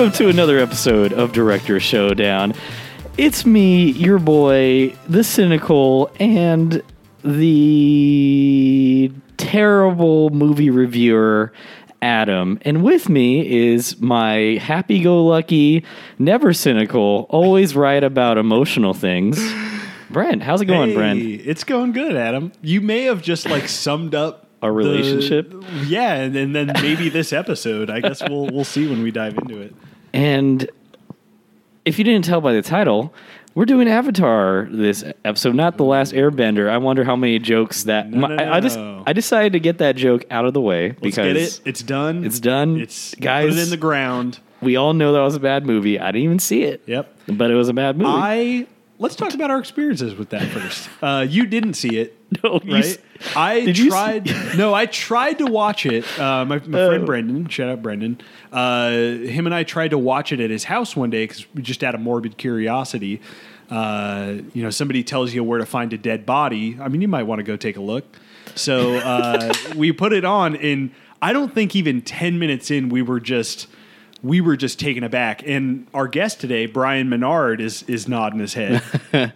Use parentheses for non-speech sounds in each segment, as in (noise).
Welcome to another episode of Director Showdown. It's me, your boy, the cynical, and the terrible movie reviewer, Adam. And with me is my happy go lucky, never cynical, always right about emotional things, Brent. How's it going, Hey, Brent? It's going good, Adam. You may have just like summed up (laughs) Our the- relationship? yeah, and, and then maybe this episode. I guess we'll we'll see when we dive into it. And if you didn't tell by the title, we're doing Avatar this episode, not the last Airbender. I wonder how many jokes that No, my- no, I, I just. I decided to get that joke out of the way because get it. It's done. it's done. It's Guys- Put it in the ground. we all know that was a bad movie. I didn't even see it, Yep. but it was a bad movie. I let's talk about our experiences with that first. (laughs) Uh, you didn't see it. (laughs) No, right? s- I Did you see- tried. (laughs) no, I tried to watch it. Uh, my, my Oh. friend Brendan, shout out Brendan. Uh, him and I tried to watch it at his house one day because we just out of morbid curiosity. Uh, you know, somebody tells you where to find a dead body. I mean, you might want to go take a look. So uh, we put it on, and I don't think even ten minutes in, we were just we were just taken aback. And our guest today, Brian Menard, is is nodding his head. (laughs)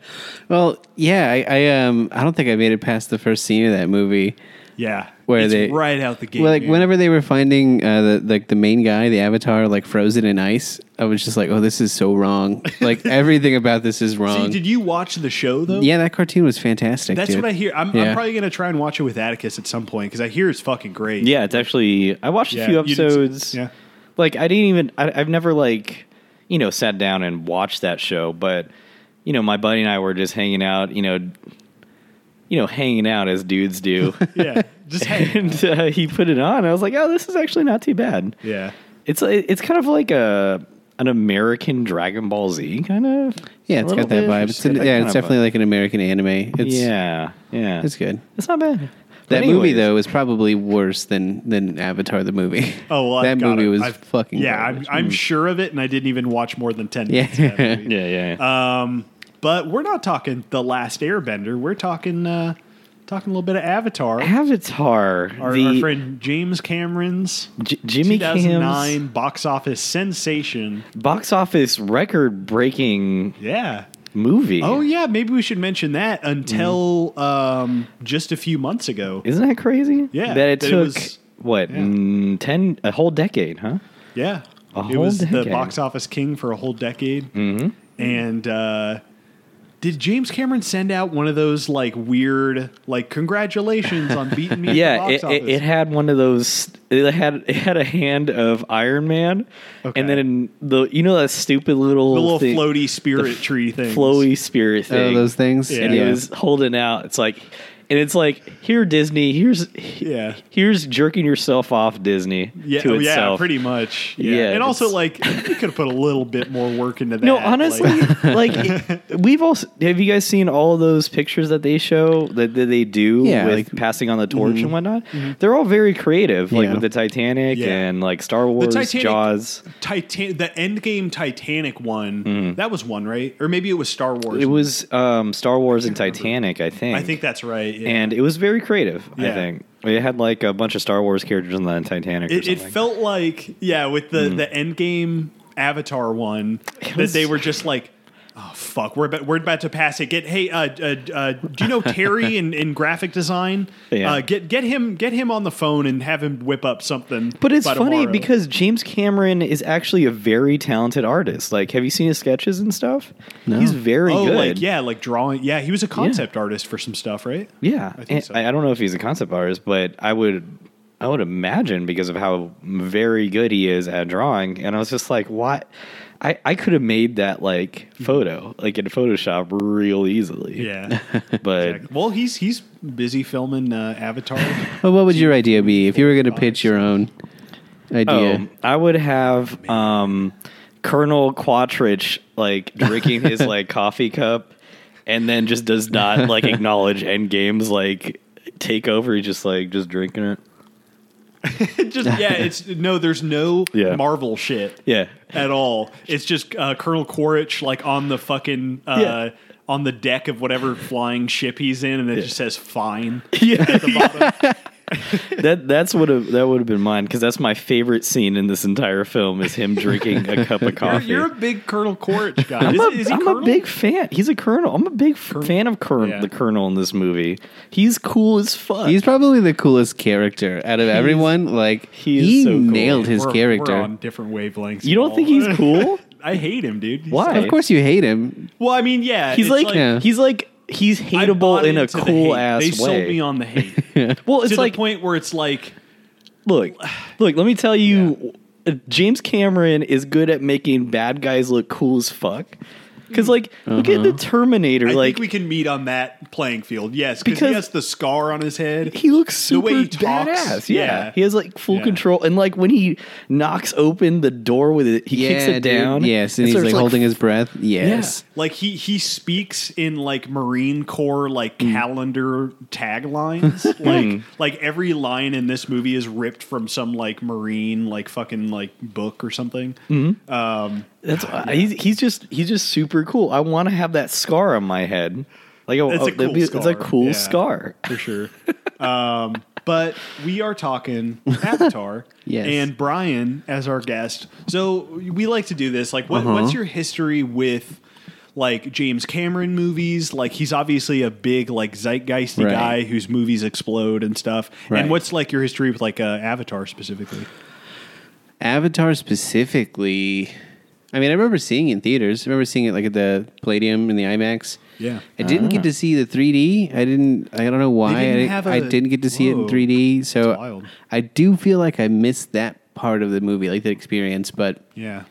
Well, yeah, I, I um I don't think I made it past the first scene of that movie. Yeah, Where it's they- right out the gate. Well, like man. whenever they were finding uh, the like the main guy, the Avatar, like frozen in ice, I was just like, oh, this is so wrong. (laughs) Like everything about this is See, wrong. did you watch the show though? yeah, that cartoon was fantastic. That's dude. what I hear. I'm, I'm probably gonna try and watch it with Atticus at some point because I hear it's fucking great. yeah, it's actually I watched a few you didn't see- episodes. yeah. Like I didn't even I, I've never like you know sat down and watched that show, but you know my buddy and I were just hanging out, you know, you know hanging out as dudes do. (laughs) (laughs) yeah. Just hang. and uh, he put it on. I was like, "Oh, this is actually not too bad." yeah. It's it's kind of like a an American Dragon Ball Z kind of. yeah, it's got that bit. vibe. It's an, yeah, it's definitely like an American anime. It's yeah, yeah. it's good. It's not bad. That But movie though is probably worse than than Avatar the movie. (laughs) Oh well, that I've movie it. was I've- fucking Yeah. I'm, I'm sure of it, and I didn't even watch more than ten Yeah. minutes. Of that (laughs) movie. Yeah, yeah. yeah. Um, but we're not talking the Last Airbender. We're talking uh, talking a little bit of Avatar. Avatar, Our, the our friend James Cameron's J- Jimmy 2009 Kim's box office sensation. box office record breaking Yeah. Movie. Oh yeah, maybe we should mention that until um, just a few months ago. Isn't that crazy? Yeah, that it that it took was- what yeah. mm, ten a whole decade, huh? Yeah, A it whole was the box office king for a whole decade. Mm-hmm. And uh, did James Cameron send out one of those like weird, like congratulations on beating me? Yeah, at the box it, it, office? it had one of those. It had it had a hand of Iron Man, Okay. and then in the you know that stupid little the little thing- floaty spirit the tree thing. flowy spirit Oh, thing. those things. Yeah. and he was holding out. It's like, and it's like here Disney. Here's Yeah. Here's jerking yourself off, Disney. Yeah, to oh, yeah, pretty much. Yeah, Yeah, and also like you could have put a little bit more work into that. No, honestly, like, it- (laughs) we've also have you guys seen all those pictures that they show that, that they do Yeah, with like- mm-hmm. passing on the torch and whatnot? They're all very creative, like Yeah. with the Titanic Yeah. and like Star Wars, Titanic- Jaws. Titan- the Endgame Titanic one. That was one, right? Or maybe it was Star Wars. Mm-hmm. It was um, Star Wars and Titanic, I think. I think that's right. Yeah. and it was very creative. I think it had like a bunch of Star Wars characters in the Titanic. or it, it felt like yeah, with the hmm. the Endgame Avatar one, that they were just like. Oh fuck! We're about, we're about to pass it. Get hey, uh, uh, uh, do you know Terry in, in graphic design? Yeah. Uh, get get him get him on the phone and have him whip up something. But it's by funny tomorrow. because James Cameron is actually a very talented artist. Like, have you seen his sketches and stuff? No. He's very oh good. like yeah, like drawing. Yeah, he was a concept artist for some stuff, right? Yeah, I think so. I, I don't know if he's a concept artist, but I would, I would imagine because of how very good he is at drawing. And I was just like, what? I, I could have made that like photo, like in Photoshop, real easily. Yeah. (laughs) but well, he's he's busy filming uh, Avatar. Well, what would your idea be if you were going to pitch your own idea? oh, I would have um, Colonel Quaritch like drinking his (laughs) like coffee cup, and then just does not like acknowledge (laughs) Endgame's like take over. He's just like just drinking it. (laughs) just yeah, (laughs) it's no, there's no Yeah. Marvel shit Yeah. at all. It's just uh, Colonel Quaritch like on the fucking uh, Yeah. on the deck of whatever flying ship he's in, and it just says "fine" (laughs) Yeah. at the bottom. (laughs) that that's what that would have been mine because that's my favorite scene in this entire film is him drinking a cup of (laughs) You're, coffee. you're a big Colonel Quaritch guy. I'm, Is, a, is he I'm a big fan. He's a colonel. I'm a big f fan of Colonel, Yeah. the colonel in this movie. He's cool as fuck. He's probably the coolest character out of everyone. Like he is he so cool. nailed his We're- character. We're on different wavelengths. you don't Paul. think he's cool? (laughs) I hate him, dude. He's- Why? Of course, you hate him. Well, I mean, yeah. He's it's like, Yeah. he's like he's hateable in a cool ass They way. sold me on the hate. (laughs) well, it's to like the point where it's like, look, look. Let me tell you, uh, James Cameron is good at making bad guys look cool as fuck. Because like, look at the Terminator. Mm. I like think we can meet on that playing field. Yes, because Because- he has the scar on his head. he looks The super way he talks, badass. Yeah. yeah. he has like full Yeah. control, and like when he knocks open the door with it, he kicks it dude. down. Yes, and he's starts, like, holding his breath. Yes. Like he he speaks in like Marine Corps like Mm. calendar taglines. (laughs) like like every line in this movie is ripped from some like Marine like fucking like book or something. Mm-hmm. Um, That's he's he's just he's just super cool. I want to have that scar on my head. Like oh, It's a oh, cool be- it's a scar. cool Yeah. scar. for sure. um, but we are talking Avatar, (laughs) Yes. and Brian as our guest. So we like to do this. Like, what, Uh-huh. what's your history with? Like James Cameron movies, like he's obviously a big like zeitgeisty Right. guy whose movies explode and stuff. Right. And what's like your history with like uh, Avatar specifically? Avatar specifically. I mean, I remember seeing it in theaters. I remember seeing it like at the Palladium in the IMAX. Yeah. I didn't get to see the 3D. I didn't. I don't know why. They didn't I, didn't- have a- I didn't get to see it Whoa. in 3D. So wild. I do feel like I missed that part of the movie, like the experience. But Yeah,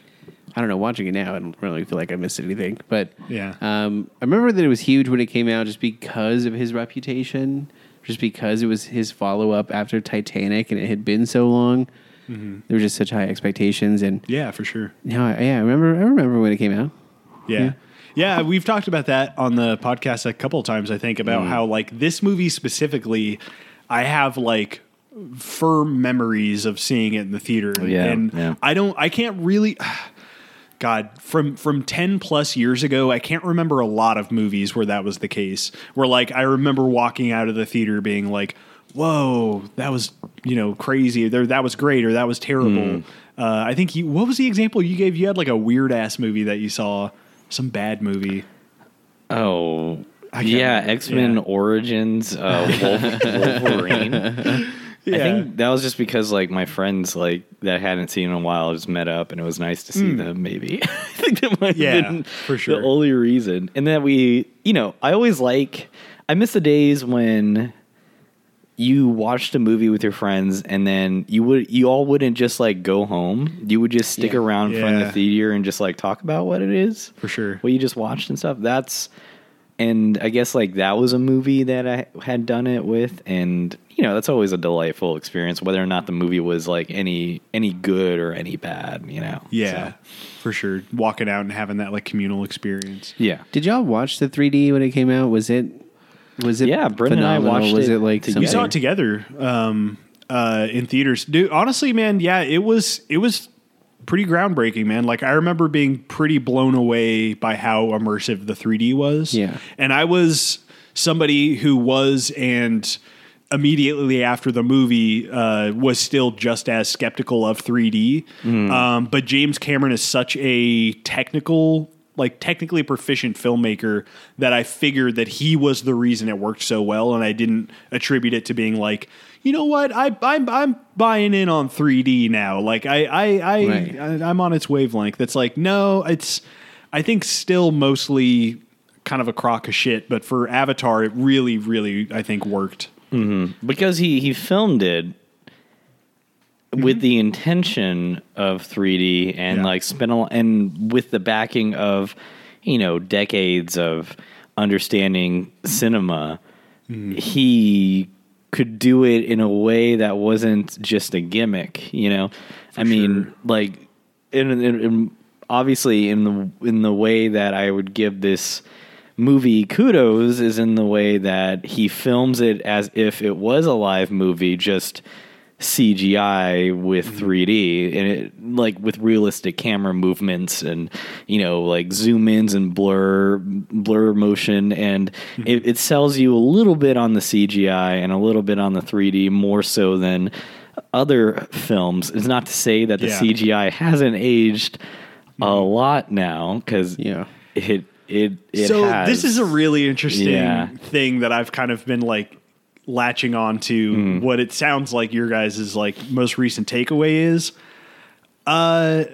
I don't know. Watching it now, I don't really feel like I missed anything. But Yeah. um, I remember that it was huge when it came out, just because of his reputation, just because it was his follow up after Titanic, and it had been so long. Mm-hmm. There were just such high expectations, and yeah, for sure. I, yeah, I remember. I remember when it came out. Yeah. Yeah, we've talked about that on the podcast a couple of times, I think, about Mm. how like this movie specifically, I have like firm memories of seeing it in the theater. Yeah, And yeah. I don't I can't really (sighs) God, from from 10 plus years ago, I can't remember a lot of movies where that was the case. Where like I remember walking out of the theater being like, "Whoa, that was, you know, crazy. There that was great or that was terrible." Mm. Uh, I think you what was the example you gave? You had like a weird ass movie that you saw, some bad movie. Oh, yeah. X Men Yeah. Origins, uh, (laughs) Wolverine. I think that was just because like my friends like that I hadn't seen in a while just met up and it was nice to see them. Maybe (laughs) I think that might. Yeah, have been for sure. the only reason. And then we, you know, I always like I miss the days when you watched a movie with your friends and then you would you all wouldn't just like go home. You would just stick Yeah. around in front of the theater and just like talk about what it is For sure. what you just watched and stuff. That's and I guess like that was a movie that I had done it with, and you know that's always a delightful experience, whether or not the movie was like any any good or any bad. You know, Yeah, So, for sure. Walking out and having that like communal experience. yeah. Did y'all watch the 3D when it came out? Was it? Was it? Yeah, Brendan and I phenomenal? watched Was it it like together. We saw it together um, uh, in theaters. Dude, honestly, man, yeah, it was it was pretty groundbreaking, man. Like I remember being pretty blown away by how immersive the 3D was. Yeah. and I was somebody who was and immediately after the movie uh, was still just as skeptical of 3D. Um, but James Cameron is such a technical like technically proficient filmmaker that I figured that he was the reason it worked so well, and I didn't attribute it to being like, you know what, I I'm I'm buying in on 3D now. Like I I, I, Right. I I'm on its wavelength. That's like no, it's I think still mostly kind of a crock of shit, but for Avatar, it really really I think worked. Mm-hmm. because he he filmed it with Mm-hmm. the intention of 3D and Yeah. like spent a, and with the backing of you know decades of understanding cinema Mm-hmm. he could do it in a way that wasn't just a gimmick you know i mean sure. like in, in, in obviously in the in the way that i would give this movie kudos is in the way that he films it as if it was a live movie just CGI with Mm-hmm. 3D and it like with realistic camera movements and you know like zoom ins and blur blur motion and Mm-hmm. it, it sells you a little bit on the CGI and a little bit on the 3D more so than other films. It's not to say that the Yeah. CGI hasn't aged a lot now because Yeah. it it it so has. this is a really interesting Yeah. thing that I've kind of been like latching on to Hmm. what it sounds like your guys' like most recent takeaway is. Uh,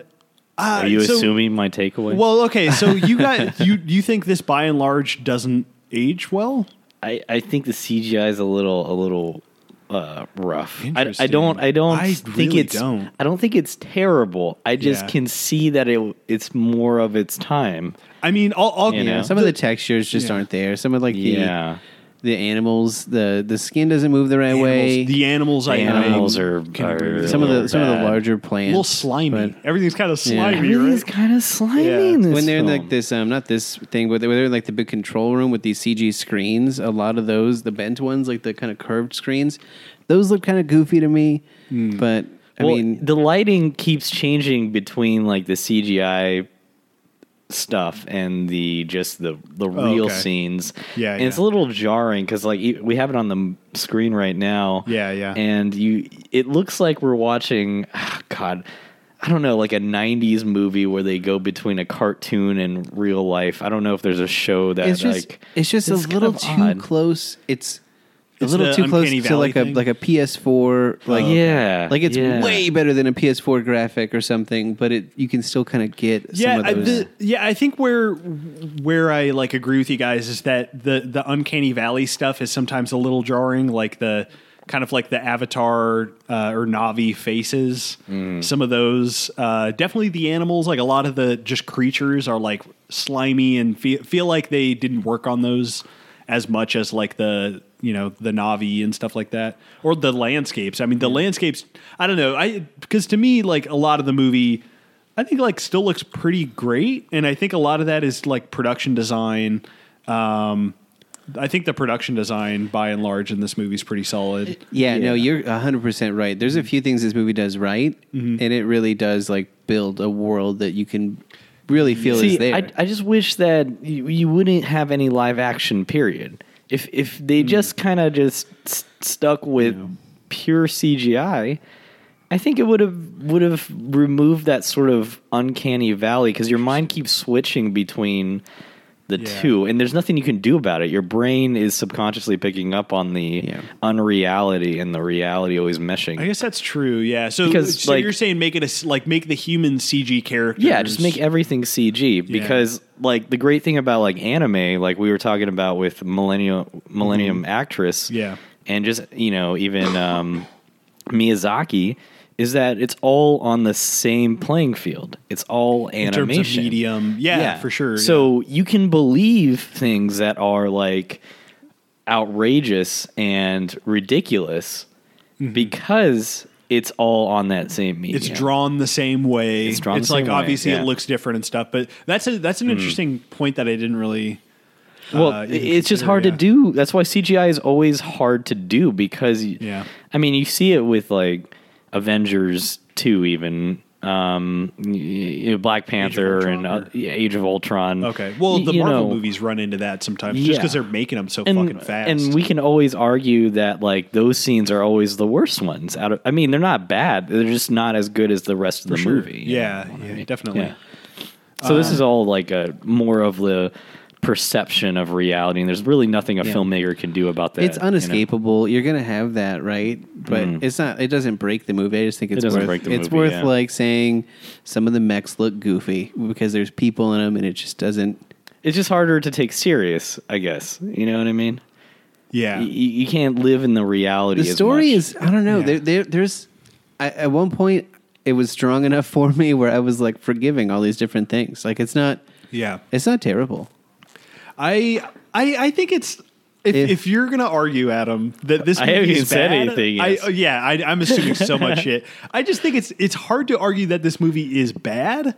uh Are you so- assuming my takeaway? Well, okay, so you guys (laughs) you you think this by and large doesn't age well? I, I think the CGI is a little a little uh, rough. I, I don't I don't I think really it's don't. I don't think it's terrible. I just Yeah. can see that it it's more of its time. I mean, I'll, I'll You know? Some of the textures just Yeah. aren't there. Some of like the Yeah. the animals, the the skin doesn't move the right animals, way. the animals I animals I are- can are- some of the some of the bad. larger a plants, little slimy. but- Everything's kind of slimy, Everything's right? kind of slimy Yeah. in this when they're in like this um not this thing but they're in like the big control room with these cg screens a lot of those the bent ones like the kind of curved screens those look kind of goofy to me Hmm. but i well, mean the lighting keeps changing between like the CGI stuff and the just the the real Oh, okay. scenes. Yeah, and it's a little jarring because like we have it on the screen right now. Yeah, yeah. And you, it looks like we're watching. ah, God. I don't know, like a '90s movie where they go between a cartoon and real life. I don't know if there's a show that it's just like it's just a it's kind little too odd. close it's a little too close Uncanny to Valley like a like a PS4 like Yeah, like it's yeah. way better than a PS4 graphic or something but it you can still kind of get yeah, some I- of those the, yeah. I think where where I like agree with you guys is that the the uncanny valley stuff is sometimes a little jarring, like the kind of like the Avatar uh, or Navi faces. Mm. Some of those, uh, definitely the animals, like a lot of the just creatures are like slimy and feel feel like they didn't work on those as much as like the you know the Navi and stuff like that, or the landscapes. I mean, the landscapes. I don't know. I because to me, like a lot of the movie. I think like still looks pretty great, and I think a lot of that is like production design. Um, I think the production design, by and large, in this movie is pretty solid. Yeah, no, you're 100% right. There's a few things this movie does right, Mm-hmm. and it really does like build a world that you can really feel See, is there. I, I just wish that you, you wouldn't have any live action. Period. If if they hmm. just kind of just stuck with pure CGI, I think it would have would have removed that sort of uncanny valley because your mind keeps switching between the Yeah. two, and there's nothing you can do about it. Your brain is subconsciously picking up on the Yeah. unreality and the reality always meshing. I guess that's true. Yeah. So, Because, so like- you're saying make it a like make the human CG characters. Yeah, just make everything CG because like the great thing about like anime, like we were talking about with Millennium Millennium Actress, Mm-hmm. Yeah. and just you know even um, Miyazaki is that it's all on the same playing field. It's all in terms animation, of medium. Yeah, for sure. So you can believe things that are like outrageous and ridiculous because it's all on that same medium. Mm-hmm. it's drawn the same way. It's drawn the like same way, obviously yeah. Mm. it looks different and stuff, but that's a that's an interesting point that I didn't really. Well, uh, i- even it's just hard yeah. to do. That's why CGI is always hard to do because, Yeah. I mean, you see it with like Avengers two, even um, y- y- Black Panther and uh, yeah, Age of Ultron. Okay. Well, the you Marvel know, movies run into that sometimes just because they're making them so And, fucking fast. and we can always argue that like those scenes are always the worst ones. Out of, I mean, they're not bad. They're just not as good as the rest of the sure. movie. you Yeah, know what I yeah, mean? definitely. Yeah. So this is all like a more of the perception of reality, and there's really nothing a Yeah. filmmaker can do about that. it's you know? unescapable. You're gonna have that, right? But Mhm. it's not. It doesn't break the movie. I just think it's doesn't worth. break the it's movie, worth yeah. like saying some of the mechs look goofy because there's people in them, and it just doesn't. It's just harder to take serious, I guess. You know what I mean? Yeah. Y- y- you can't live in the reality. The as story much. is. I don't know. Yeah. There, there, there's. I, at one point, it was strong enough (laughs) for me where I was like forgiving all these different things. Like it's not. yeah. It's not terrible. I I I think it's if, If- if you're gonna argue, Adam, that this I movie haven't is even said bad, anything I, oh, yeah, I, I'm assuming so much (laughs) shit. I just think it's it's hard to argue that this movie is bad.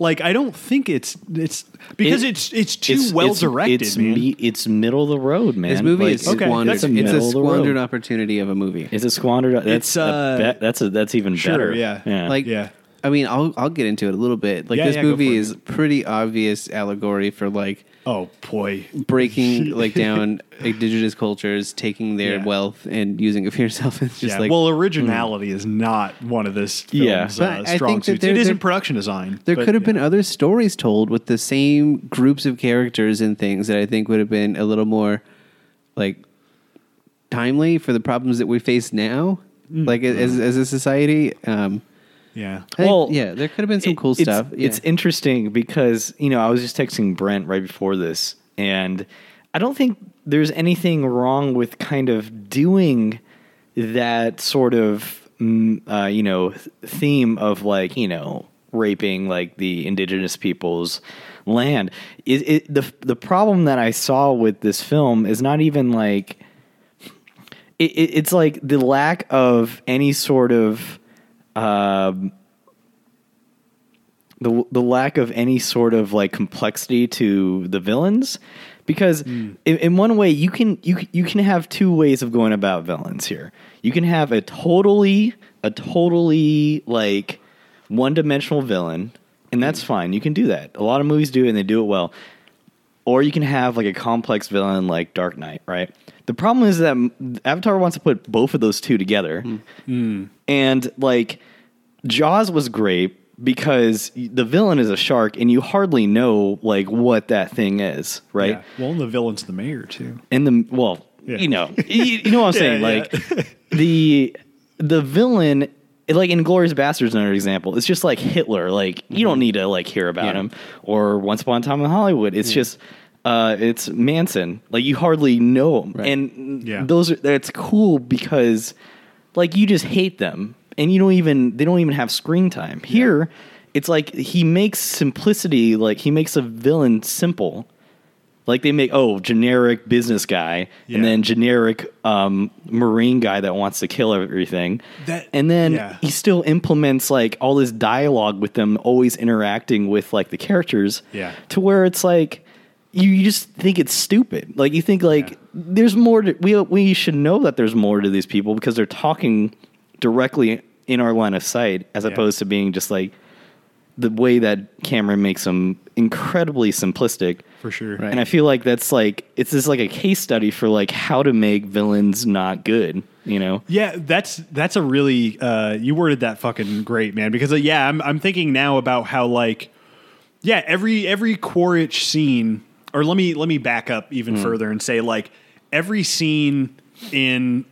Like I don't think it's it's because It- it's it's too It's- well it's- directed, It's, man. me- it's middle of the road, man. This movie Like, is Okay, squandered. that's It's a middle of road. squandered opportunity of a movie. It's a squandered. That's It's, uh, a that's a that's even sure, better. yeah. yeah. Like, Yeah. I mean, I'll I'll get into it a little bit. Like Yeah, this yeah, movie for it. is pretty obvious allegory for like oh boy, breaking like down (laughs) indigenous cultures, taking their Yeah. wealth and using it for yourself. (laughs) It's just yeah. like well, originality is not one of this film's Yeah. uh, I strong suits. there- It is in production design. There but, could have yeah. been other stories told with the same groups of characters and things that I think would have been a little more like timely for the problems that we face now, Mm. like as as a society. Um, yeah. I think- Well, yeah, there could have been some It- cool it's, stuff. Yeah. It's interesting because you know I was just texting Brent right before this, and I don't think there's anything wrong with kind of doing that sort of mm, uh, you know theme of like you know raping like the indigenous people's land. It, it, the the problem that I saw with this film is not even like it, it's like the lack of any sort of um, the the lack of any sort of like complexity to the villains because in, in one way you can you you can have two ways of going about villains here. You can have a totally a totally like one-dimensional villain and that's fine. You can do that. A lot of movies do it and they do it well. Or you can have like a complex villain like Dark Knight, right? The problem is that Avatar wants to put both of those two together. Hmm. Hmm. And like Jaws was great because the villain is a shark and you hardly know like what that thing is, right? Yeah. Well, and the villain's the mayor too. And the well, Yeah. you know, you, you know what I'm (laughs) saying? Yeah, like (laughs) the the villain like in Glorious Bastards another example. It's just like Hitler. Like you don't need to like hear about Yeah. him or Once Upon a Time in Hollywood. It's just uh it's Manson. Like you hardly know him. Right. And Yeah. those are that's cool because like you just hate them and you don't even they don't even have screen time. Here it's like he makes simplicity like he makes a villain simple. Like they make oh generic business guy Yeah. and then generic um, marine guy that wants to kill everything. That- and then yeah. he still implements like all this dialogue with them, always interacting with like the characters. Yeah. To where it's like you, you just think it's stupid. Like you think like Yeah. there's more. To, we we should know that there's more to these people because they're talking directly in our line of sight, as opposed to being just like the way that Cameron makes them incredibly simplistic. For sure. Right. And I feel like that's like it's just like a case study for like how to make villains not good. You know? Yeah, that's that's a really uh, you worded that fucking great, man. Because uh, yeah, I'm I'm thinking now about how like yeah every every Quaritch scene, or let me let me back up even Hmm. further and say like every scene in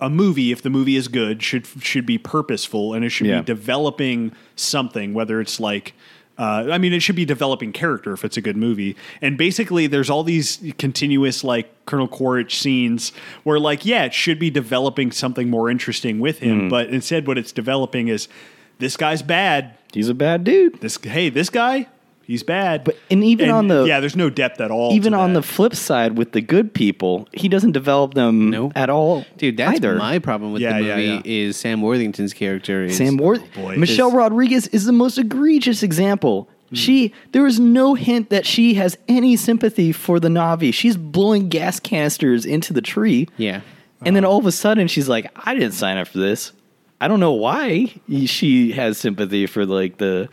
a movie, if the movie is good, should should be purposeful and it should Yeah. be developing something. Whether it's like, uh, I mean, it should be developing character if it's a good movie. And basically, there's all these continuous like Colonel Quaritch scenes where, like, yeah, it should be developing something more interesting with him, Hmm. but instead, what it's developing is this guy's bad. He's a bad dude. This hey, this guy. He's bad, But- and even on the- yeah, there's no depth at all. Even to on that. the flip side, with the good people, he doesn't develop them Nope. at all. Dude, that's either. my problem with Yeah, the movie yeah. is Sam Worthington's character is Sam Worth, boy. Michelle Is- Rodriguez is the most egregious example. Hmm. She there is no hint that she has any sympathy for the Navi. She's blowing gas canisters into the tree. Yeah. And then all of a sudden she's like, I didn't sign up for this. I don't know why she has sympathy for like the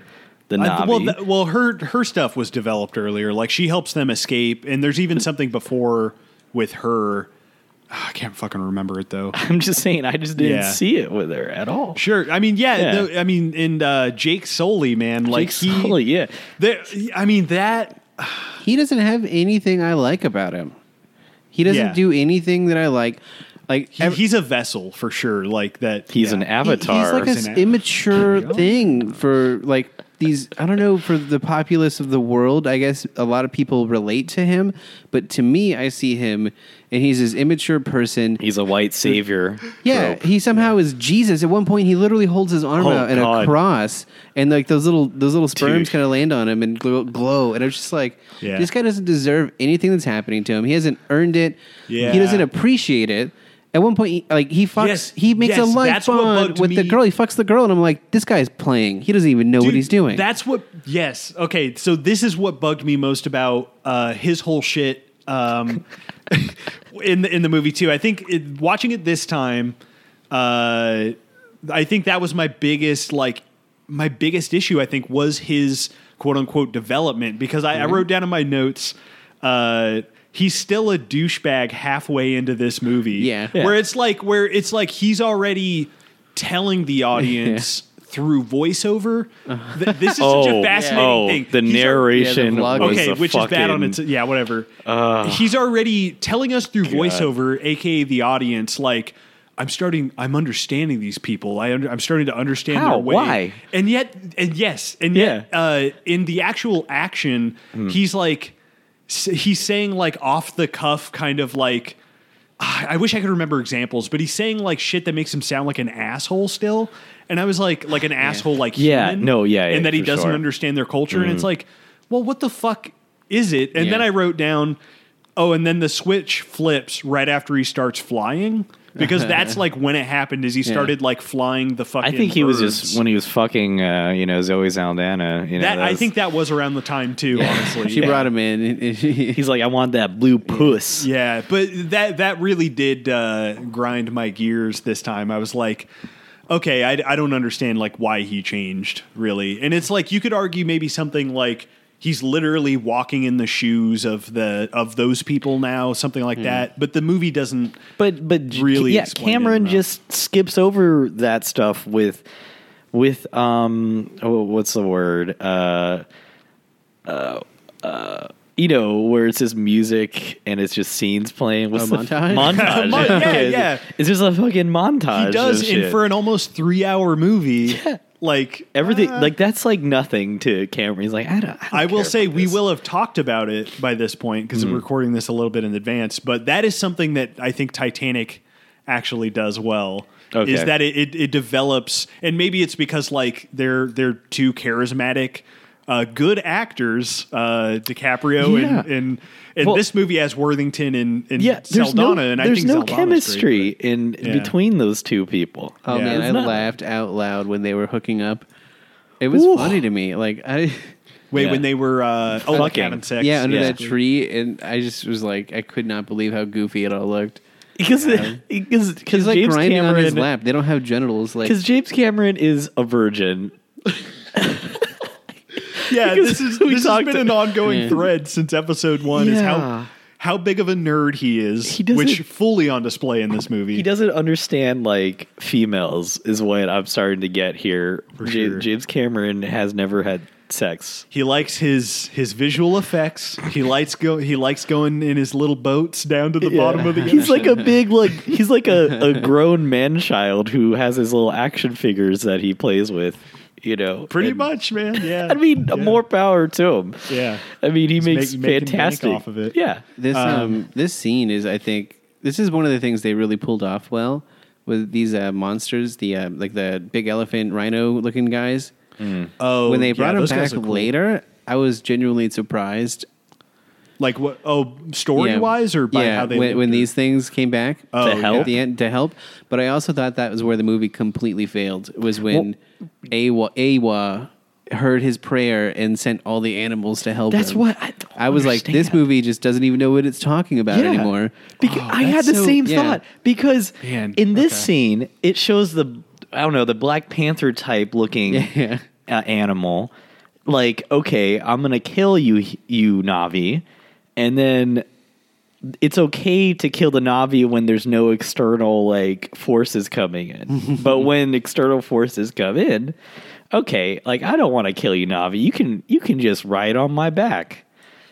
the Navi. well, th- well, her her stuff was developed earlier. Like she helps them escape, and there's even something before with her. Ah, I can't fucking remember it though. I'm just saying, I just didn't Yeah. see it with her at all. Sure, I mean, yeah, Yeah. the- I mean, and uh, Jake Sully, man, like Jake he, Sully, yeah. there- I mean that. He doesn't have anything I like about him. He doesn't Yeah. do anything that I like. Like He, ev- he's a vessel for sure. Like that. He's yeah. an he- avatar. he's like He's an an- immature thing for like these. I don't know for the populace of the world. I guess a lot of people relate to him, but to me, I see him, and he's this immature person. He's a white savior. Yeah, trope. he somehow is Jesus. At one point, he literally holds his arm Oh, out in a cross, and like those little those little sperms kind of land on him and glow, glow. And I was just like, Yeah. this guy doesn't deserve anything that's happening to him. He hasn't earned it. Yeah. He doesn't appreciate it. At one point, he, like he fucks, Yes, he makes a life that's what bond bugged with the me. girl. He fucks the girl, and I'm like, this guy's playing. He doesn't even know what Dude, he's doing. That's what Yes. Okay. So this is what bugged me most about uh, his whole shit um, (laughs) in the in the movie too. I think it, watching it this time, uh, I think that was my biggest like my biggest issue. I think was his quote unquote development because I, I wrote down in my notes. Uh, He's still a douchebag halfway into this movie. Yeah. Yeah. Where it's like where it's like he's already telling the audience (laughs) through voiceover. Th- this is such Oh, a fascinating oh, thing. the He's al- narration. Yeah, the vlog. was okay, a which is bad on its yeah, whatever. He's already telling us through voiceover, aka the audience, like I'm starting, I'm understanding these people. I under, I'm starting to understand How? their way. Why? And yet, and yes, and yet, uh, in the actual action, Hmm. he's like, s- he's saying like off the cuff, kind of like. ah, I wish I could remember examples, but he's saying like shit that makes him sound like an asshole still. And I was like, like an asshole, like Yeah, human, no, yeah, yeah, and that he doesn't sure. understand their culture. And it's like, well, what the fuck is it? And then I wrote down, oh, and then the switch flips right after he starts flying because (laughs) that's like when it happened. Is he started like flying the fucking? I think he was just when he was fucking, uh, you know, Zoe Saldana. You know, that. I was- think that was around the time too. Honestly, She yeah. brought him in. (laughs) he's like, I want that blue puss. Yeah, but that that really did uh, grind my gears this time. I was like, okay, I, I don't understand like why he changed really, and it's like you could argue maybe something like he's literally walking in the shoes of the of those people now, something like that. But the movie doesn't. But but Really yeah, Cameron just skips over that stuff with with um oh, what's the word uh uh uh you know where it's just music and it's just scenes playing. What's A the montage? (laughs) montage? (laughs) Mon- yeah, (laughs) yeah. It's just a fucking montage. He does, of and shit. for an almost three hour movie, like everything uh, like that's like nothing to Cameron. He's like, I don't. I, don't I will care say about we this. will have talked about it by this point because we're recording this a little bit in advance. But that is something that I think Titanic actually does well. Okay. Is that it, it, it develops, and maybe it's because like they're they're too charismatic, uh, good actors, uh, DiCaprio Yeah. and and, and Well- this movie has Worthington and, and Yeah, there's Saldana, no, and I there's think no Saldana's chemistry great, in Yeah. between those two people. Oh Yeah. man, I not- laughed out loud when they were hooking up. It was Ooh. funny to me. Like I, Wait, Yeah. when they were uh, oh, like Fucking. having sex, yeah, under Yeah. that tree, and I just was like, I could not believe how goofy it all looked. Because because because like James grinding on his lap. They don't have genitals. Like because James Cameron is a virgin. (laughs) Yeah, (laughs) this is this has been an ongoing Yeah. thread since episode one. Is how how big of a nerd he is, He which fully on display in this movie. He doesn't understand like females is what I'm starting to get here. Ja- sure. James Cameron has never had sex. He likes his his visual effects. He likes go. He likes going in his little boats down to the bottom of the. He's like a big like he's like a, a (laughs) grown man child who has his little action figures that he plays with. You know, pretty And- much, man. (laughs) Yeah. I mean, Yeah. more power to him. Yeah. I mean, he makes make- making bank fantastic off of it. Yeah, this, um, Um, this scene is, I think, this is one of the things they really pulled off well with these uh, monsters, the uh, like the big elephant rhino looking guys. Oh, when they brought those them back cool. later, I was genuinely surprised. like what? Oh, story Yeah. wise, or by yeah, how they when, when these things came back Oh, To help? at the end to help. But I also thought that was where the movie completely failed. Was when Eywa, Eywa heard his prayer and sent all the animals to help that's him. what I, don't I was like, this understand. movie just doesn't even know what it's talking about Yeah. anymore. Because Oh, I had that's the so- same yeah. thought because Man, in this okay. scene it shows the I don't know the Black Panther type looking (laughs) Yeah. uh, animal. Like, okay, I'm gonna kill you, you Navi, and then it's okay to kill the Navi when there's no external like forces coming in. (laughs) but when external forces come in, okay, like I don't want to kill you, Navi. You can you can just ride on my back.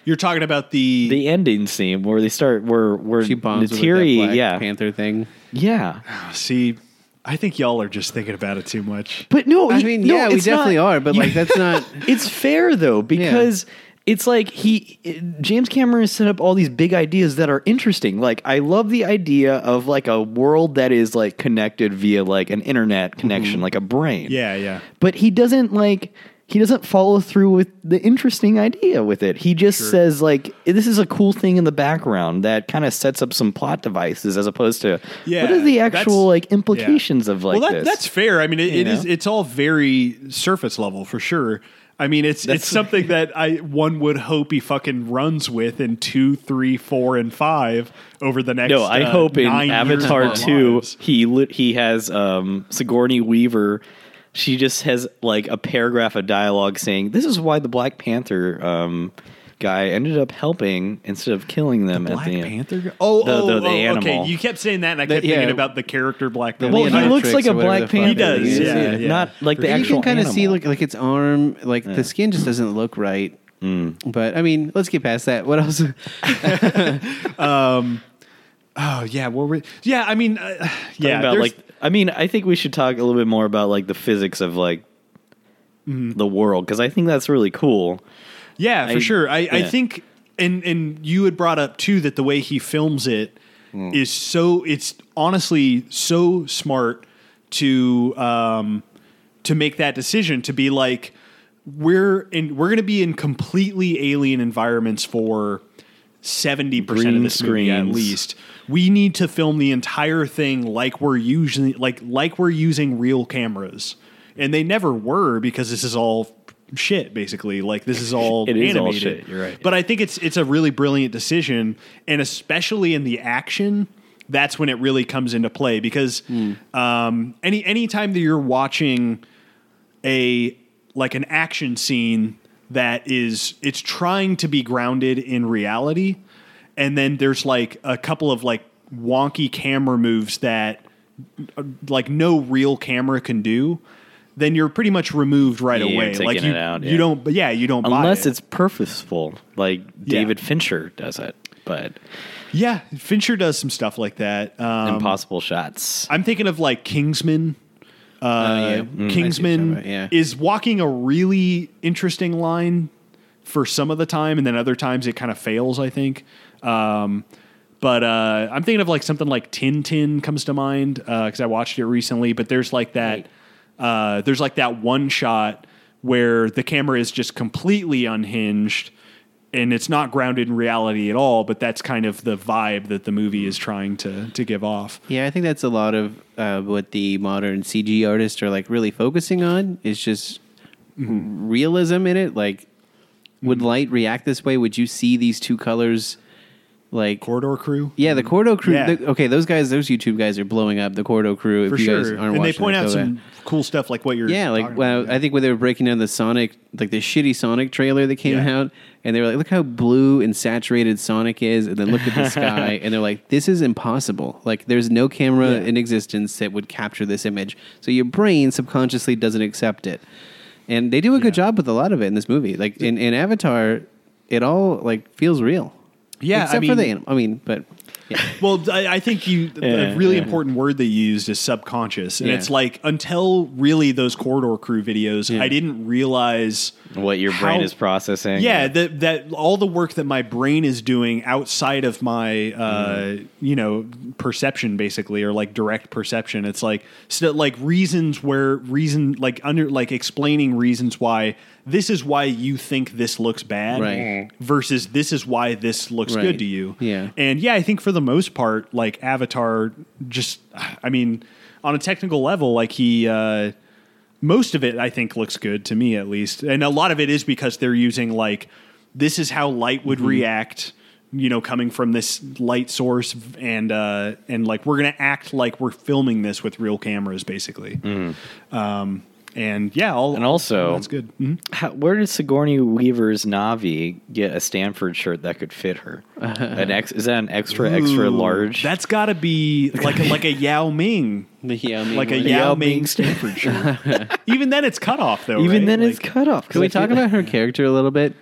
You're talking about the, The ending scene where they start where where She bombs with that Black yeah, Panther thing. yeah. (sighs) see. I think y'all are just thinking about it too much. But no, I he- mean, no, yeah, we definitely not- are, but like that's (laughs) not. It's fair though because it's like he James Cameron has set up all these big ideas that are interesting. Like I love the idea of like a world that is like connected via like an internet connection, mm-hmm. like a brain. Yeah, yeah. But he doesn't like he doesn't follow through with the interesting idea with it. He just says like this is a cool thing in the background that kind of sets up some plot devices as opposed to Yeah, what are the actual like yeah. implications of like well, that, this. that's fair. I mean, it, it is. It's all very surface level for sure. I mean, it's it's (laughs) something that I one would hope he fucking runs with in two, three, four, and five over the next. No, I uh, hope in Avatar 2 lives. he lit, he has um Sigourney Weaver she just has like a paragraph of dialogue saying this is why the Black Panther um guy ended up helping instead of killing them at Black the end. Panther. guy? Oh, The- oh, the- the oh, animal. Okay, you kept saying that, and I kept yeah. thinking about the character Black Panther. Well, he looks like a Black Panther. He does, it is, yeah, yeah. Not like the you actual can kind of see like like its arm, like the skin just doesn't look right. But I mean, let's get past that. What else? (laughs) Oh yeah, well, were yeah? I mean, uh, yeah. about like I mean, I think we should talk a little bit more about like the physics of like Mm-hmm. the world because I think that's really cool. Yeah, for I- sure. I, I think, and and you had brought up too that the way he films it is Mm. so. It's honestly so smart to um to make that decision to be like we're in we're going to be in completely alien environments for. Seventy percent of the screen at least. We need to film the entire thing like we're using, like like we're using real cameras, and they never were because this is all shit. Basically, like this is all (laughs) It is all animated. shit, you're right. But I think it's it's a really brilliant decision, and especially in the action, that's when it really comes into play because Hmm. um, any any time that you're watching a like an action scene that is it's trying to be grounded in reality, and then there's like a couple of like wonky camera moves that uh, like no real camera can do. Then you're pretty much removed right Yeah, you're away. taking Like you, it out, you don't. But yeah, you don't. buy Unless it. it's purposeful, like David Fincher does it, but Yeah, Fincher does some stuff like that. Um, impossible shots. I'm thinking of like Kingsman. Uh, yeah. Mm, I see what you're talking Kingsman about, yeah. is walking a really interesting line for some of the time, and then other times it kind of fails. I think. Um, but uh, I'm thinking of like something like Tintin comes to mind because I watched it recently. But there's like that. Uh, there's like that one shot where the camera is just completely unhinged and it's not grounded in reality at all. But that's kind of the vibe that the movie is trying to to give off. yeah, I think that's a lot of uh, what the modern CG artists are like really focusing on. Is just realism in it. Like, would light react this way? Would you see these two colors? Like Corridor Crew. Yeah, the mm-hmm. corridor crew. Yeah. the- okay, those guys, those YouTube guys are blowing up. The corridor crew. If for you guys sure. aren't And they watching point it, out go some back. cool stuff like what you're. Yeah, like talking well, about. I think when they were breaking down the Sonic, like the shitty Sonic trailer that came Yeah. out, and they were like, "Look how blue and saturated Sonic is," and then look at the (laughs) sky, and they're like, "This is impossible. Like, there's no camera Yeah. in existence that would capture this image." So your brain subconsciously doesn't accept it, and they do a good job with a lot of it in this movie. Like in, in Avatar, it all like feels real. Yeah, I except for the mean- I mean, but yeah. (laughs) Well, I, I think you Yeah, a really yeah. important word they used is subconscious, and Yeah. it's like until really those corridor crew videos. I didn't realize what your brain is processing. Yeah, that that all the work that my brain is doing outside of my uh, Mm-hmm. you know perception, basically, or like direct perception. It's like so like reasons where reason like under like explaining reasons why this is why you think this looks bad, Right. Versus this is why this looks Right. good to you. Yeah. and yeah, I think for the most part, like Avatar, just I mean, on a technical level, like he. Uh, most of it I think looks good to me at least. And a lot of it is because they're using like this is how light would react, you know, coming from this light source and uh and like we're going to act like we're filming this with real cameras basically. Um and yeah, all, And also- all that's good. Mhm. How, where did Sigourney Weaver's Navi get a Stanford shirt that could fit her? (laughs) an ex, is that an extra extra large? That's got to be like a, like a Yao Ming, yeah, I mean, like a Yao, Yao Ming Ming Stanford (laughs) shirt. Even then, it's cut off though. even right? then it's cut off. Can we talk about her (laughs) character a little bit?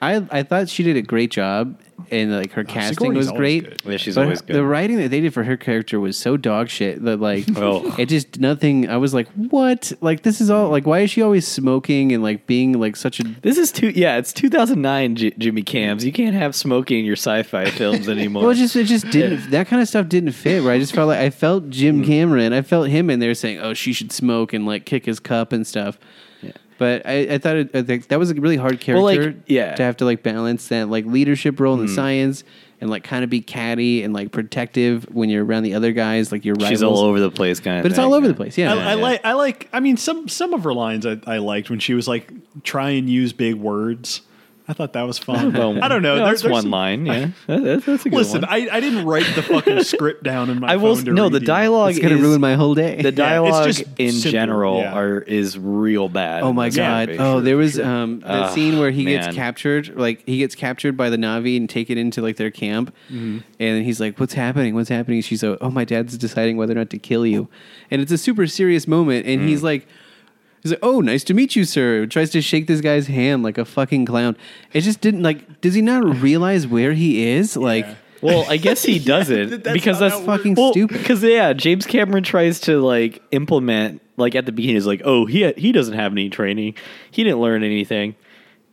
I I thought she did a great job, and like her oh, casting Sigourney's was always great. good. Yeah, she's but always good. The writing that they did for her character was so dog shit that like (laughs) Oh. it just nothing. I was like, what? Like this is all like why is she always smoking and like being like such a This is two. Yeah, it's 2009. J- Jimmy Cams. You can't have smoking in your sci-fi films (laughs) anymore. well, it just it just didn't that kind of stuff didn't fit. Where I just felt like I felt Jim mm. Cameron, I felt him in there saying, "Oh, she should smoke and like kick his cup and stuff." But I, I thought it, I think that was a really hard character. Well, like, yeah. to have to like balance that like leadership role in Hmm. the science and like kind of be catty and like protective when you're around the other guys, like your rivals. She's all over the place, kind of. but it's all over the place. Yeah, I, yeah. I like. I like. I mean, some some of her lines I, I liked when she was like, try and use big words. I thought that was fun. I don't know. Yeah, There- that's there's one some- line. Yeah, (laughs) That- that's, that's a good Listen, one. I, I didn't write the fucking script down in my I will. phone to No, read the dialogue it's gonna ruin my whole day. the dialogue just in simple, general yeah. are is real bad. Oh my god! movie. Oh, there was um that Ah, scene where he man. gets captured. Like he gets captured by the Navi and taken into like their camp, Mm-hmm. and he's like, "What's happening? What's happening?" She's like, "Oh, my dad's deciding whether or not to kill you," and it's a super serious moment. And Mm. he's like. He's like, "Oh, nice to meet you, sir." Tries to shake this guy's hand like a fucking clown. It just didn't like. Does he not realize where he is? Like, Well, I guess he (laughs) doesn't that's because that's fucking well, stupid. Because yeah, James Cameron tries to like implement like at the beginning is like, oh, he he doesn't have any training, he didn't learn anything,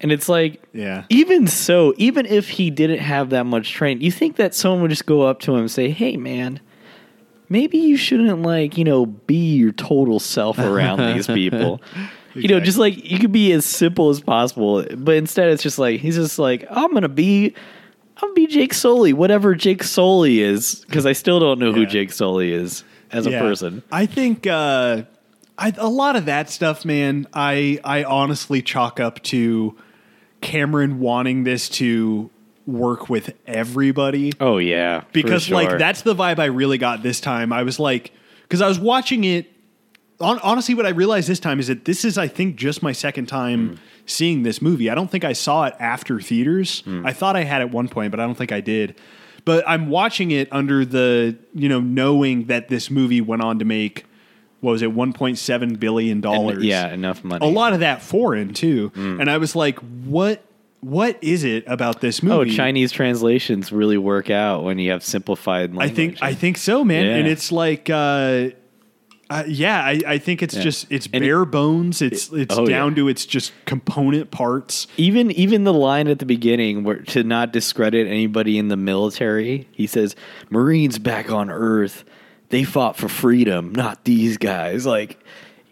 and it's like, Yeah. even so, even if he didn't have that much training, you think that someone would just go up to him and say, hey, man. Maybe you shouldn't like, you know, be your total self around these (laughs) people. You know, just like you could be as simple as possible, but instead it's just like he's just like, I'm gonna be I'm gonna be Jake Sully, whatever Jake Sully is, because I still don't know who Jake Sully is as a person. I think uh, I, a lot of that stuff, man. I I honestly chalk up to Cameron wanting this to work with everybody Oh yeah, because sure. like that's the vibe I really got this time. I was like, because I was watching it. hon- honestly, what I realized this time is that this is, I think, just my second time hmm. seeing this movie. I don't think I saw it after theaters. Hmm. I thought I had at one point, but I don't think I did. But I'm watching it under the, you know, knowing that this movie went on to make, what was it, 1.7 billion dollars? yeah, enough money. a lot of that foreign too. Hmm. And I was like, what? What is it about this movie? Oh. Chinese translations really work out when you have simplified I think I think so, man. Yeah. And it's like, uh, uh, yeah, I, I think it's Yeah. just it's And bare bones. It's it's oh, down yeah. to its just component parts. even even the line at the beginning where to not discredit anybody in the military, he says, "Marines back on Earth, they fought for freedom, not these guys." Like,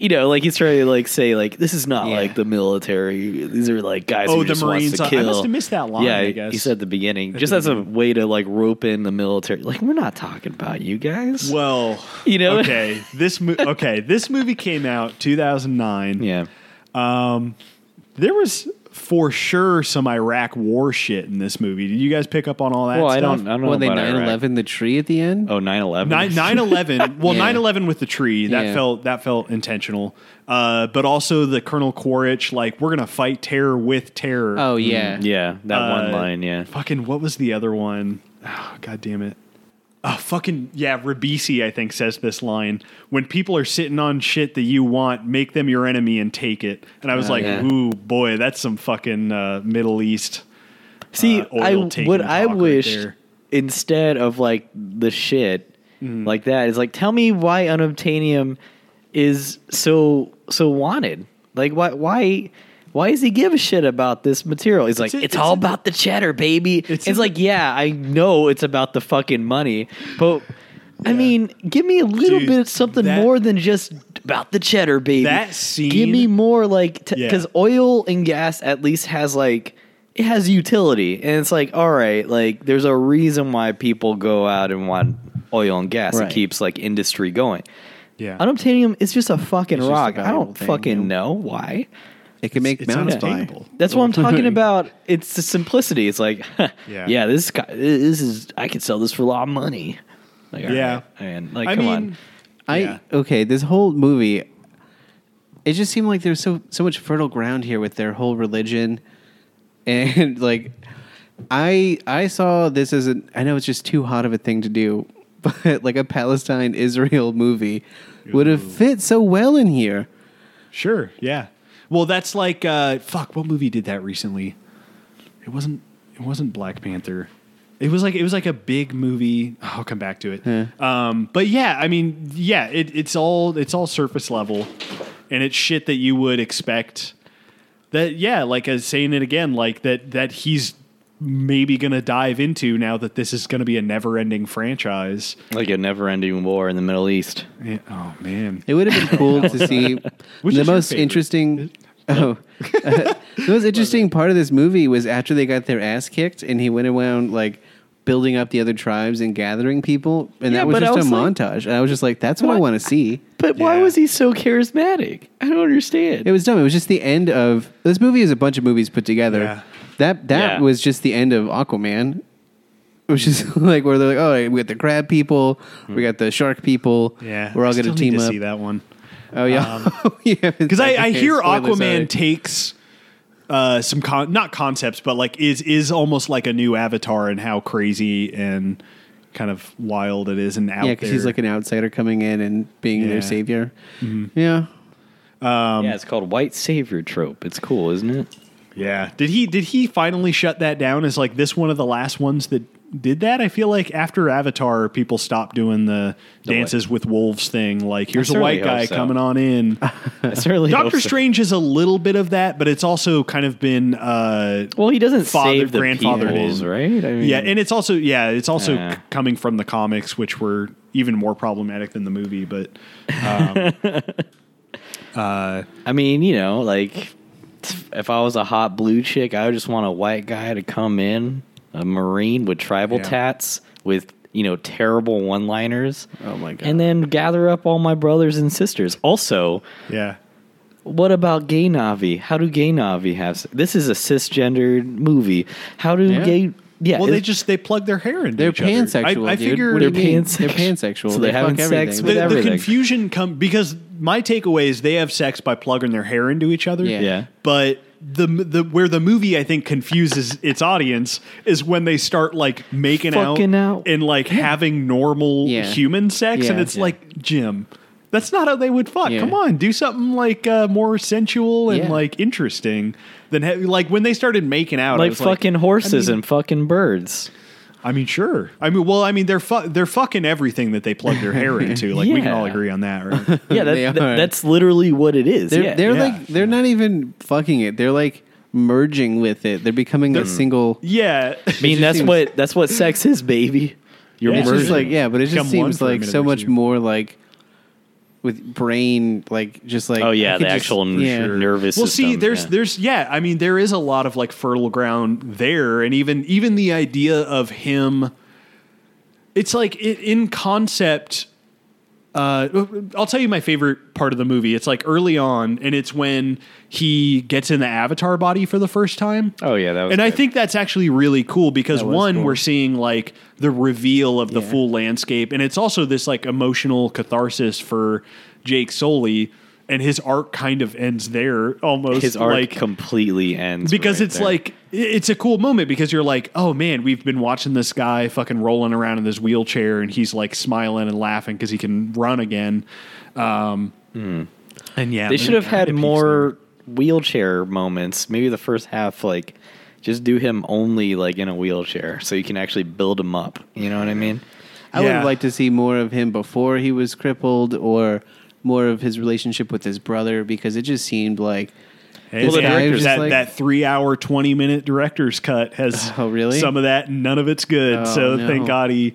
you know, like he's trying to like say like this is not Yeah. like the military. These are like guys. Oh, who the Marines. I- I must have missed that line, Yeah, I he- guess. he said at the beginning, just as a way to like rope in the military. Like, we're not talking about you guys. Well, You know? okay, this mo- okay, this movie came out 2009. yeah. Um, there was for sure some Iraq war shit in this movie. Did you guys pick up on all that Well, I don't. I don't know When they about 9 Iraq. 11 the tree at the end? Oh, 9-11. 9 11 (laughs) well Yeah. 9 11 with the tree that Yeah. felt that felt intentional uh, but also the colonel quaritch like we're gonna fight terror with terror Oh, yeah. Yeah, that one Uh, line. Yeah. fucking what was the other one? Oh, god damn it oh fucking yeah Ribisi I think says this line when people are sitting on shit that you want make them your enemy and take it and I was Oh, like yeah. ooh boy that's some fucking uh, Middle East See, uh, I what I right wish there. instead of like the shit Mm-hmm. like that is like tell me why unobtainium is so so wanted. Like why why why does he give a shit about this material? He's like, a- it's, it's all about the cheddar, baby. It's It's, like, yeah, I know it's about the fucking money, but I mean, give me a little Dude, bit of something that- more than just about the cheddar, baby. That give me more like Yeah. because oil and gas at least has like it has utility and it's like all right like there's a reason why people go out and want oil and gas Right. it keeps like industry going yeah unobtainium is just a fucking It's just a rock i don't thing, fucking yeah. know why It can make mountains valuable. that's what i'm talking about it's the simplicity it's like (laughs) Yeah. yeah this guy this is i could sell this for a lot of money like, all Yeah. right, man like I come mean on I Yeah. okay, this whole movie it just seemed like there's so so much fertile ground here with their whole religion (laughs) and like I I saw this as an I know it's just too hot of a thing to do, (laughs) but like a Palestine Israel movie would have fit so well in here. Sure, yeah. Well, that's like uh, fuck. What movie did that recently? It wasn't. It wasn't Black Panther. It was like it was like a big movie. Oh, I'll come back to it. Um, but yeah, I mean, yeah, it, it's all it's all surface level, and it's shit that you would expect. That yeah, like as saying it again, like that that he's maybe gonna dive into now that this is gonna be a never ending franchise. like a never-ending war in the middle east Yeah, oh man, It would have been cool to (laughs) see Which the most interesting (laughs) Oh, the most interesting part of this movie was after they got their ass kicked, and he went around like building up the other tribes and gathering people, and Yeah, that was but I just was a like- montage. And I was just like, "That's what, I What? want to see." (laughs) But why Yeah. was he so charismatic? I don't understand. It was dumb. It was just the end of this movie. Is a bunch of movies put together. Yeah. That that Yeah. was just the end of Aquaman. Which is (laughs) like where they're like, oh, we got the crab people, we hmm. got the shark people. Yeah, we're all I going still to need team to up. see that one Oh yeah, (laughs) because because I, I hear Aquaman takes uh, some con- not concepts, but like is is almost like a new Avatar and how crazy and kind of wild it is and out yeah, because he's like an outsider coming in and being Yeah. their savior. Mm-hmm. Yeah, yeah, it's called white savior trope. It's cool, isn't it? yeah. Did he did he finally shut that down? Is like this one of the last ones that did that? I feel like after Avatar, people stopped doing the, dances with wolves thing. Like here's a white guy so. coming on in. (laughs) Certainly Doctor so. Strange is a little bit of that, but it's also kind of been uh, Well, he doesn't Father- save the grandfathered peoples, in. right? I mean, Yeah, and it's also yeah, it's also c- coming from the comics, which were even more problematic than the movie. But um, (laughs) uh, I mean, you know, like if I was a hot blue chick, I would just want a white guy to come in, a marine with tribal Yeah. tats, with you know terrible one-liners. Oh my God. And then gather up all my brothers and sisters. Also, yeah, what about gay Navi? How do gay Navi have? This is a cisgendered movie. How do Yeah. gay? Yeah, well, they just they plug their hair into they're each other. pansexual. I, I dude. figure What They're pansexual. They're pansexual. So they they're having fuck sex everything. with the, the confusion come because my takeaway is they have sex by plugging their hair into each other. Yeah. Yeah. But the the where the movie I think confuses its audience is when they start like making Fucking out. and like having normal Yeah. human sex, and it's Yeah. like Jim. That's not how they would fuck. Yeah. Come on, do something like uh, more sensual and Yeah. like interesting than ha- like when they started making out. I like was fucking horses I mean, and fucking birds. I mean, sure. I mean, well, I mean, they're fu- they're fucking everything that they plug their hair into. Like we can all agree on that, right? (laughs) Yeah, that, They that- are. that's literally what it is. They're yeah. they're Yeah. like they're not even fucking it. They're like merging with it. They're becoming a single. yeah. (laughs) I mean, that's seems- what that's what sex is, baby. You're Yeah. It's just merging. like yeah, but it just Become one seems for a like minute so or much two. more like with brain, like just like oh yeah, the just- actual yeah. nervous. well system. see there's yeah. there's yeah i mean there is a lot of like fertile ground there and even even the idea of him it's like it, in concept uh, I'll tell you my favorite part of the movie. It's like early on, and it's when he gets in the avatar body for the first time. Oh yeah, that was. and I think that's actually really cool because one, cool. we're seeing like the reveal of the Yeah. full landscape, and it's also this like emotional catharsis for Jake Sully, and his arc kind of ends there almost. his arc like completely ends because right it's there. like it's a cool moment because you're like, oh man, we've been watching this guy fucking rolling around in this wheelchair, and he's like smiling and laughing because he can run again. Um, And yeah, they should have it had peaks more wheelchair moments. Maybe the first half, like, just do him only like in a wheelchair, so you can actually build him up. You know what I mean? I would Yeah. have liked to see more of him before he was crippled, or more of his relationship with his brother, because it just seemed like Hey, Well, the that- director's that, like- that three hour, 20 minute director's cut has (laughs) Oh, really? some of that, and none of it's good. Oh, so no. thank God he.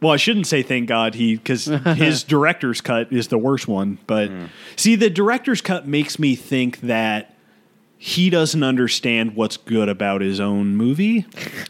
Well, I shouldn't say thank God he, because (laughs) his director's cut is the worst one. But Hmm. see, the director's cut makes me think that he doesn't understand what's good about his own movie.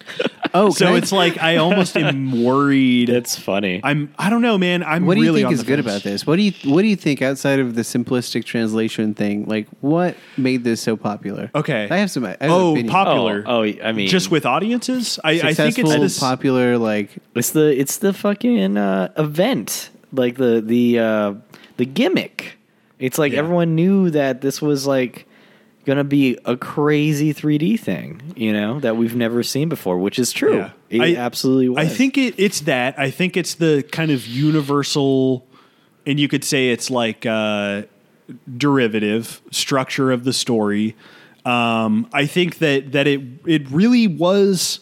(laughs) oh, So it's like I almost am (laughs) worried. That's funny. I'm. I don't know, man. I'm. What do you really think is good about this? What do you What do you think outside of the simplistic translation thing? Like, what made this so popular? Okay. I have some. I have Oh, opinion. popular. Oh, oh, I mean, just with audiences. I, I think it's this. popular. Like, It's the it's the fucking uh, event, like the the uh, the gimmick. It's like Yeah. everyone knew that this was like gonna be a crazy 3D thing, you know, that we've never seen before, which is true. Yeah. It I- absolutely was. I think it, it's that. I think it's the kind of universal, and you could say it's like uh, derivative structure of the story. Um, I think that that it it really was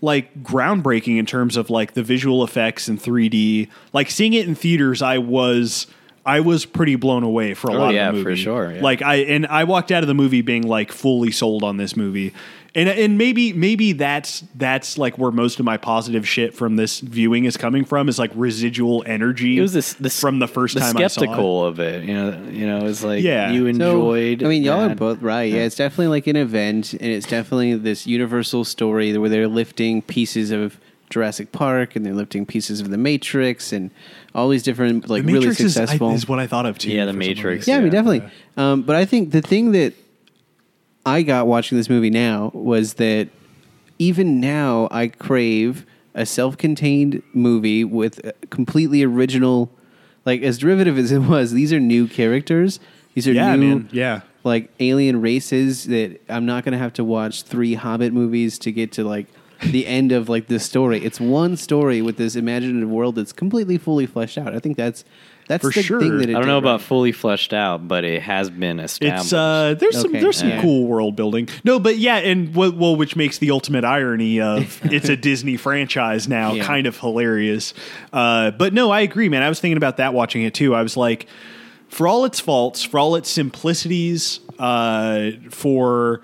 like groundbreaking in terms of like the visual effects and 3D. Like seeing it in theaters, I was I was pretty blown away for a Oh, lot yeah, of the for movie. sure, yeah. Like I and I walked out of the movie being like fully sold on this movie. And and maybe maybe that's that's like where most of my positive shit from this viewing is coming from is like residual energy. It was this, this from the first the time I saw it. skeptical of it. You know, you know, it's like Yeah. you So, enjoyed. I mean, y'all are both right. Yeah, it's definitely like an event, and it's definitely this universal story where they're lifting pieces of Jurassic Park and they're lifting pieces of The Matrix and all these different like The really Matrix is, I- successful. is what I thought of too. Yeah, The Matrix. reason. yeah, I mean, Yeah. definitely. Um, but I think the thing that I got watching this movie now was that even now I crave a self-contained movie with a completely original, like as derivative as it was. These are new characters. These are Yeah, new, man. Yeah. like alien races that I'm not going to have to watch three Hobbit movies to get to like the end of like this story. It's one story with this imaginative world that's completely fully fleshed out. I think that's that's For the sure. thing that it I don't know did about right. fully fleshed out, but it has been established. It's uh, there's some there's some yeah. cool world building. No, but yeah, and well, well, which makes the ultimate irony of (laughs) it's a Disney franchise now Yeah. kind of hilarious. Uh, but no, I agree, man. I was thinking about that watching it too. I was like, for all its faults, for all its simplicities, uh, for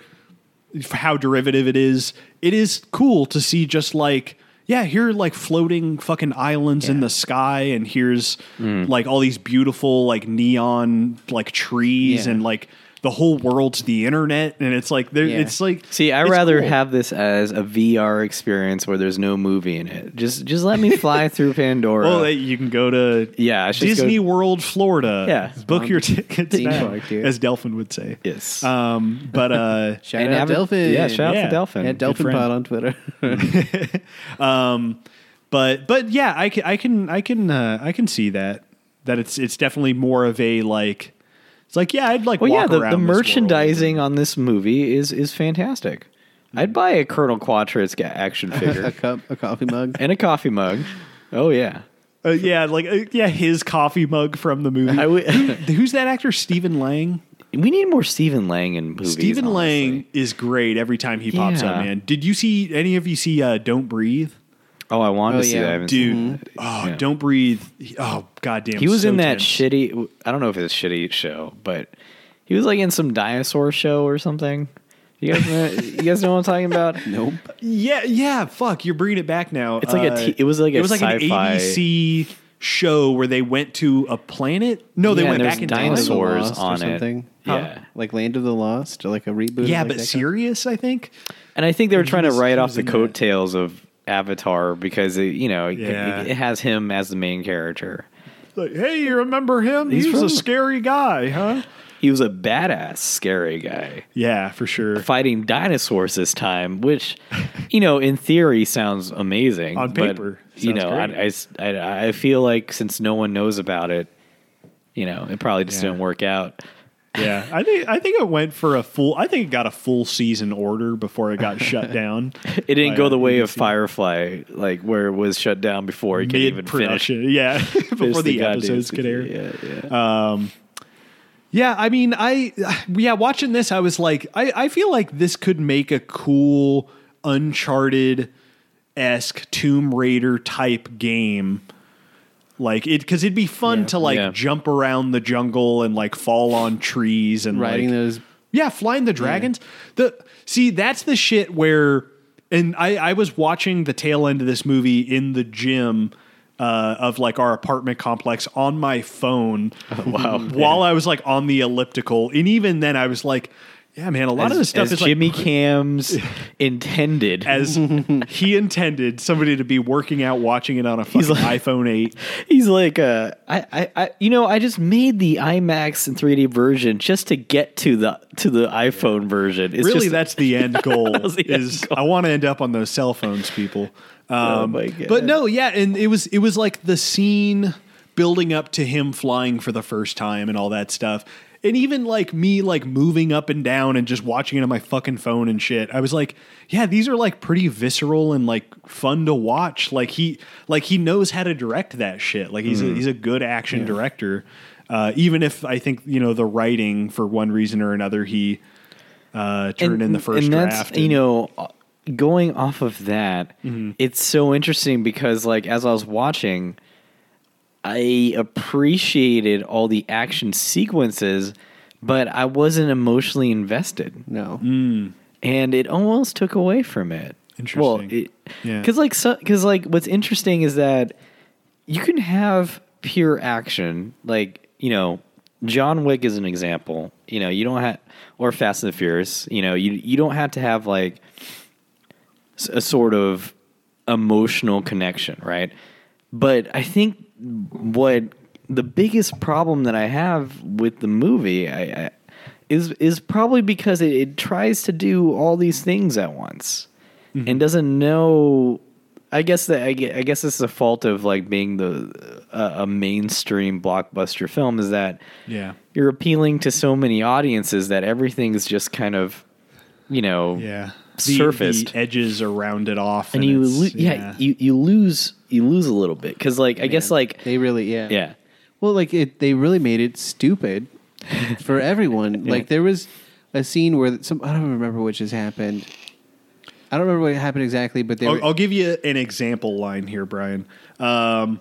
for how derivative it is, it is cool to see just like yeah, here are like floating fucking islands in the sky, and here's Mm. like all these beautiful like neon like trees, Yeah. and like the whole world's the internet, and it's like there, Yeah. it's like See, I rather cool. have this as a VR experience where there's no movie in it. Just just let me fly (laughs) through Pandora. Well, you can go to Yeah, I should just Disney go- World, Florida. Yeah. book your tickets now, park, as Delphin would say. yes. Um, but uh, (laughs) Shout And out have Delphin. Yeah, shout out to Delphin. Yeah, Delphin. Pod on Twitter. (laughs) Um, but but yeah, I can I can I can uh, I can see that that it's it's definitely more of a like it's like yeah I'd like Well, yeah, the, around the this world. merchandising on this movie is is fantastic. I'd buy a Colonel Quaritch action (laughs) figure, a cup, a coffee mug. and a coffee mug. Oh yeah, Uh, yeah, like uh, yeah, his coffee mug from the movie. I (laughs) Who's that actor? Stephen Lang. we need more Stephen Lang in movies. Stephen honestly. Lang is great every time he pops Yeah. up. Man, did you see any of you see uh, Don't Breathe? Oh, I wanted Oh, to see yeah. that. I haven't seen Dude, oh, Yeah. Don't Breathe. He- Oh, goddamn. He was so in that tense. shitty. I don't know if it's a shitty show, but he was like in some dinosaur show or something. You guys, know, you guys know what I'm talking about? (laughs) Nope. Yeah, yeah. Fuck, you're bringing it back now. It's like a Uh, t- it was like a it was like an sci-fi ABC show where they went to a planet. No, they Yeah, went back in there's time. dinosaurs or on it. something. Yeah. Like Land of the Lost or like a reboot. Yeah, like but serious, I think. And I think they were trying to write off the coattails of Avatar because it, you know it- Yeah. it, has him as the main character. Like, hey, you remember him? He's He was a scary guy, huh? He was a badass, scary guy Yeah, for sure. fighting dinosaurs this time, which you know in theory sounds amazing On but, paper, you know, I, I I s- I- I feel like since no one knows about it, you know, it probably just Yeah. didn't work out. Yeah, I think I think it went for a full. I think it got a full season order before it got shut (laughs) down. It didn't go the way of Firefly, like where it was shut down before it could even finish. Yeah, (laughs) before the, goddamn episodes could air. Yeah, yeah. Um, yeah, I mean, I yeah, watching this, I was like, I, I feel like this could make a cool Uncharted esque Tomb Raider type game. Like it, because it'd be fun Yeah. to like Yeah. jump around the jungle and like fall on trees and Riding like, those. yeah, flying the dragons. The see, that's the shit where, and I I was watching the tail end of this movie in the gym. Uh, of like our apartment complex on my phone (laughs) wow. while I was like on the elliptical, and even then I was like, "Yeah, man, a lot as, of this stuff is Jimmy like Cam's (laughs) intended. as he intended somebody to be working out watching it on a fucking like- iPhone eight. (laughs) He's like, uh, I, I, I, you know, I just made the IMAX and 3D version just to get to the to the iPhone version. It's really, just, that's (laughs) the end goal. the end is goal. I want to end up on those cell phones, people. Um, my God. But no, yeah, and it was it was like the scene building up to him flying for the first time and all that stuff. And even like me like moving up and down and just watching it on my fucking phone and shit. I was like, yeah, these are like pretty visceral and like fun to watch. Like he like he knows how to direct that shit. Like he's a, he's a good action director. Uh, even if I think, you know, the writing for one reason or another he uh, turned in the first and draft. You know, going off of that, Mm-hmm. it's so interesting because, like, as I was watching, I appreciated all the action sequences, but I wasn't emotionally invested, No. Mm. and it almost took away from it. Interesting. Well, Interesting. Yeah. because like so, because like what's interesting is that you can have pure action, like you know, John Wick is an example. You know, you don't have or Fast and the Furious. You know, you you don't have to have like a sort of emotional connection, right? But I think what the biggest problem that I have with the movie I, I, is is probably because it, it tries to do all these things at once and doesn't know. I guess that I, I guess this is a fault of like being the uh, a mainstream blockbuster film is that Yeah. you're appealing to so many audiences that everything's just kind of you know Yeah. surfaced The edges are rounded off. and you it's- lo- yeah, you you lose you lose a little bit because like I guess like They really, yeah. yeah Well, like it, they really made it stupid for (laughs) everyone. Like there was a scene where some I don't remember which has happened. I don't remember what happened exactly, but they I'll, were, I'll give you an example line here, Brian. Um,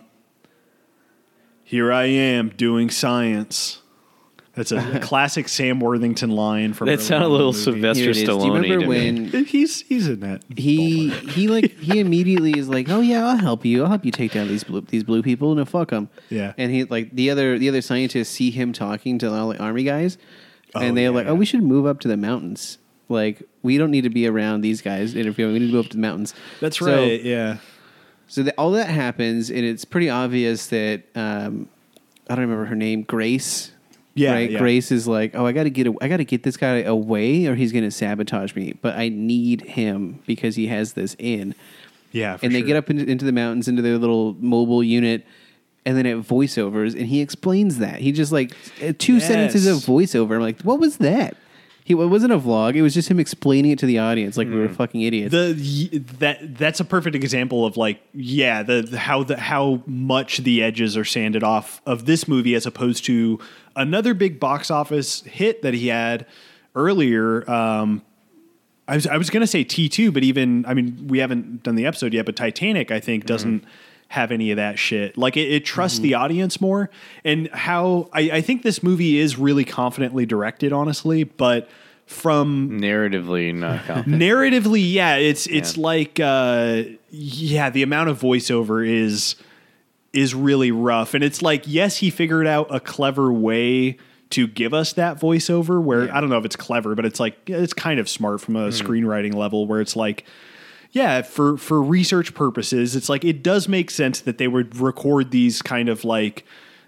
here I am doing science. That's a, classic Sam Worthington line from. that early sounded a little. Sylvester Here. Stallone. Do you remember to me. when He's he's in that. he he like he immediately is like, "Oh yeah, I'll help you. I'll help you take down these blue these blue people. No, fuck them." Yeah. And he like the other the other scientists see him talking to all the army guys, Oh, and they're yeah, like, "Oh, we should move up to the mountains. Like we don't need to be around these guys interfering. We need to go up to the mountains." That's So- right. yeah. So that, all that happens, and it's pretty obvious that um, I don't remember her name, Grace. Yeah, right. yeah. Grace is like, oh, I got to get, a, I got to get this guy away, or he's going to sabotage me. But I need him because he has this in. Yeah. for and they sure. get up into, into the mountains into their little mobile unit, and then it voiceovers, and he explains that he just like uh, two sentences of voiceover. I'm like, what was that? He it wasn't a vlog. It was just him explaining it to the audience like we were fucking idiots. the that that's a perfect example of like yeah the, the how the how much the edges are sanded off of this movie as opposed to another big box office hit that he had earlier um I was I was going to say T2 but even I mean we haven't done the episode yet but Titanic I think doesn't have any of that shit. Like it, it trusts the audience more. And how I, I think this movie is really confidently directed honestly but from narratively not (laughs) confident. narratively yeah it's it's Yeah. like uh yeah the amount of voiceover is is really rough. And it's like yes he figured out a clever way to give us that voiceover where i don't know if it's clever but it's like it's kind of smart from a screenwriting level where it's like yeah for for research purposes it's like it does make sense that they would record these kind of like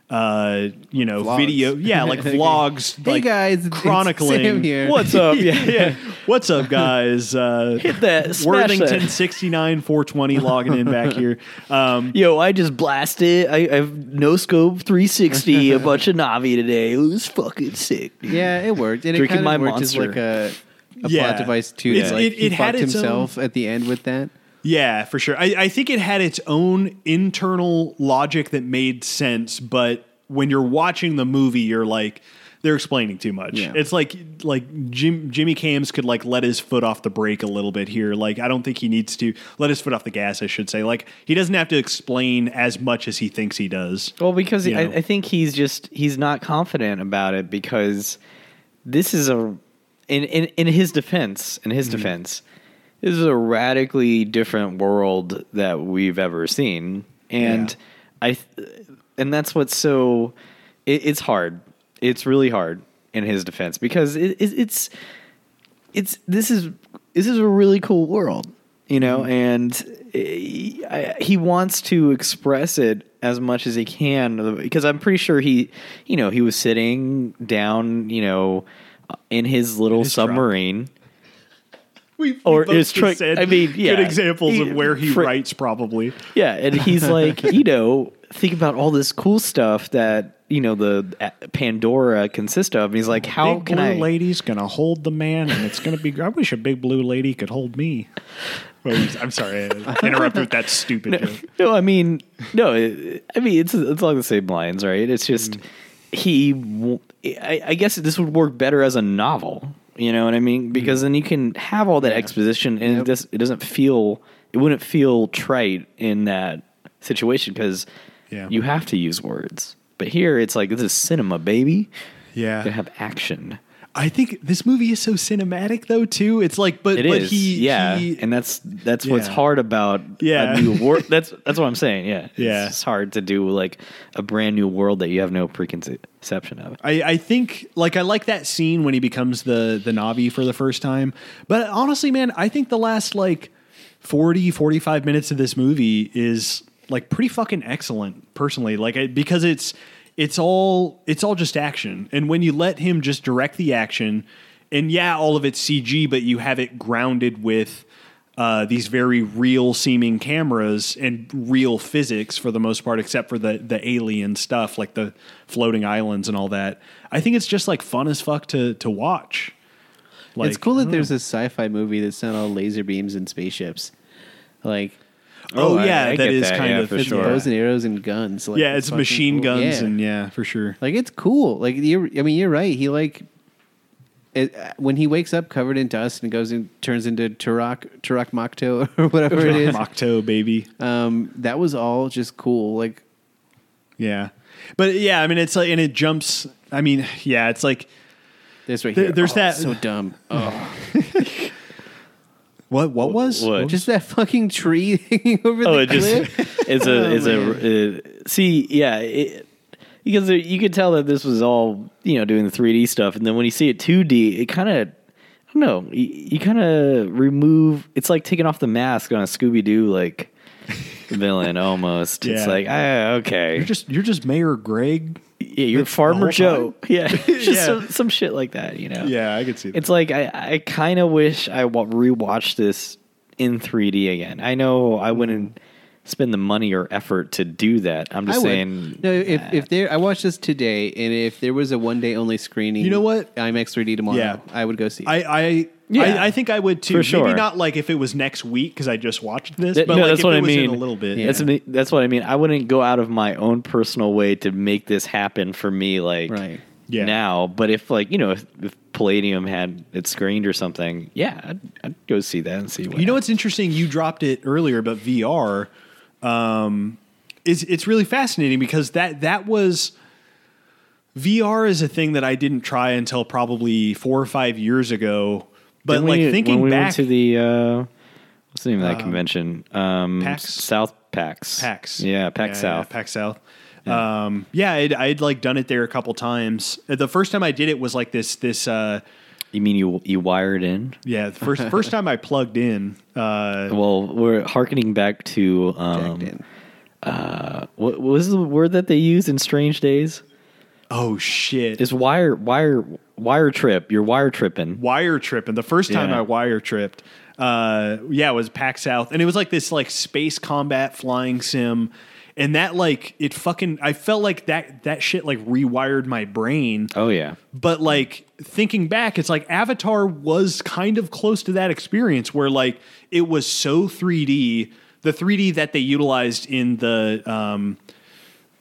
uh you know Vlogs. video yeah (laughs) like vlogs Hey like guys, it's chronicling Sam here. What's up? (laughs) Yeah, yeah. What's up, guys? Uh, Hit that, Worthington sixty nine four twenty logging in back here. Um, (laughs) Yo, I just blasted. I, I've no scope 360 a bunch of Navi today. It was fucking sick. dude. Yeah, it worked, and Drinking it kind my of worked as monster. like a, a Yeah. plot device too. It's- Like it- he it had fucked its own- himself at the end with that. yeah, for sure. I, I think it had its own internal logic that made sense, but when you're watching the movie, you're like. They're explaining too much. Yeah. It's like like Jim, Jimmy Cams could like let his foot off the brake a little bit here. Like I don't think he needs to let his foot off the gas. I should say. Like he doesn't have to explain as much as he thinks he does. Well, because I. I think he's just he's not confident about it because this is a in in, in his defense in his mm-hmm. defense this is a radically different world that we've ever seen. And I th- and that's what's so it, it's hard. It's really hard in his defense because it, it, it's it's this is this is a really cool world you know mm-hmm. and he, I, he wants to express it as much as he can because i'm pretty sure he you know he was sitting down you know in his little his truck. submarine We, Or both his truck- said I mean, yeah. good examples He- of where he fr- writes probably. yeah and he's (laughs) like you know think about all this cool stuff that you know the uh, pandora consists of and he's like how big can blue i lady's gonna hold the man, and it's gonna be. I wish a big blue lady could hold me. I'm sorry, I (laughs) interrupted with that stupid joke. No, I mean, no. I mean, it's it's along the same lines, right? It's just Mm. He. I guess this would work better as a novel. You know what I mean? Because mm-hmm. then you can have all that exposition, and it, does, it doesn't feel. It wouldn't feel trite in that situation because Yeah. you have to use words. But here it's like this is cinema, baby. Yeah. You have action. I think this movie is so cinematic though too. It's like, but It but is, he, yeah, he- and that's that's what's hard about Yeah. a new world. (laughs) That's that's what I'm saying. Yeah, Yeah. it's hard to do like a brand new world that you have no preconception of. I, I think like I like that scene when he becomes the the Navi for the first time. But honestly, man, I think the last like 40, 45 minutes of this movie is like pretty fucking excellent personally. Like I, because it's it's all it's all just action. And when you let him just direct the action and yeah, all of it's CG, but you have it grounded with uh, these very real seeming cameras and real physics for the most part, except for the the alien stuff like the floating islands and all that. I think it's just like fun as fuck to to watch. Like, it's cool that there's know. a sci-fi movie that's not all laser beams and spaceships. Like Oh, I- yeah, I that get is that, kind yeah, of for it's sure. bows and arrows and guns. Like, yeah, it's fucking machine cool. guns Yeah. and yeah, for sure. like it's cool. Like you're, I mean, you're right. He like it, when he wakes up covered in dust and goes and turns into Turok Turok Makto (laughs) or whatever it is. Mocto baby. Um, that was all just cool. Like Yeah. But yeah, I mean it's like and it jumps I mean, yeah, it's like this right There- here. there's Oh, that- so dumb. (laughs) Oh, (laughs) what what was? What? just that fucking tree (laughs) hanging over Oh, the it just cliff. (laughs) it's a Oh, it's a uh, see yeah it, because you could tell that this was all you know doing the 3D stuff, and then when you see it 2D, it kind of I don't know you, you kind of remove. It's like taking off the mask on a Scooby Doo like (laughs) villain almost. It's like ah, okay, You're just you're just Mayor Greg. Yeah, you're that's Farmer whole Joe. Yeah, (laughs) (laughs) just Yeah. Some, some shit like that. You know. Yeah, I could see that. It's like I, I kind of wish I wa- rewatched this in 3D again. I know I wouldn't spend the money or effort to do that. I'm I just would. saying. No, if nah. if there, I watched this today, and if there was a one day only screening, You know what? IMAX 3D tomorrow, Yeah. I would go see. it. I I, Yeah. I I think I would too. For sure. Maybe not like if it was next week because I just watched this, Th- but no, like that's if what it I was in mean. a little bit. Yeah. That's that's what I mean. I wouldn't go out of my own personal way to make this happen for me, like Right. Yeah. now. But if like you know, if, if Palladium had it screened or something, yeah, I'd, I'd go see that and see. What You know what's interesting? You dropped it earlier, but VR um, is it's really fascinating because that that was VR is a thing that I didn't try until probably four or five years ago. But Didn't like we- thinking when we back, went to the uh, what's the name of that Um, convention? Um, PAX? South PAX. PAX, Yeah, PAX Yeah, South. yeah, PAX South. Yeah. Um, yeah, I'd, I'd like done it there a couple times. The first time I did it was like this this. Uh, You mean you you wired in? yeah, the first (laughs) first time I plugged in. Uh, Well, we're harkening back to um, uh, what, what was the word that they used in Strange Days? Oh shit! Is wire wire wire trip? You're wire tripping. wire tripping. The first time Yeah. I wire tripped, uh, yeah, it was PAX South, and it was like this like space combat flying sim, and that like it fucking I felt like that that shit like rewired my brain. Oh yeah, But like thinking back, it's like Avatar was kind of close to that experience where like it was so 3D, the 3D that they utilized in the um,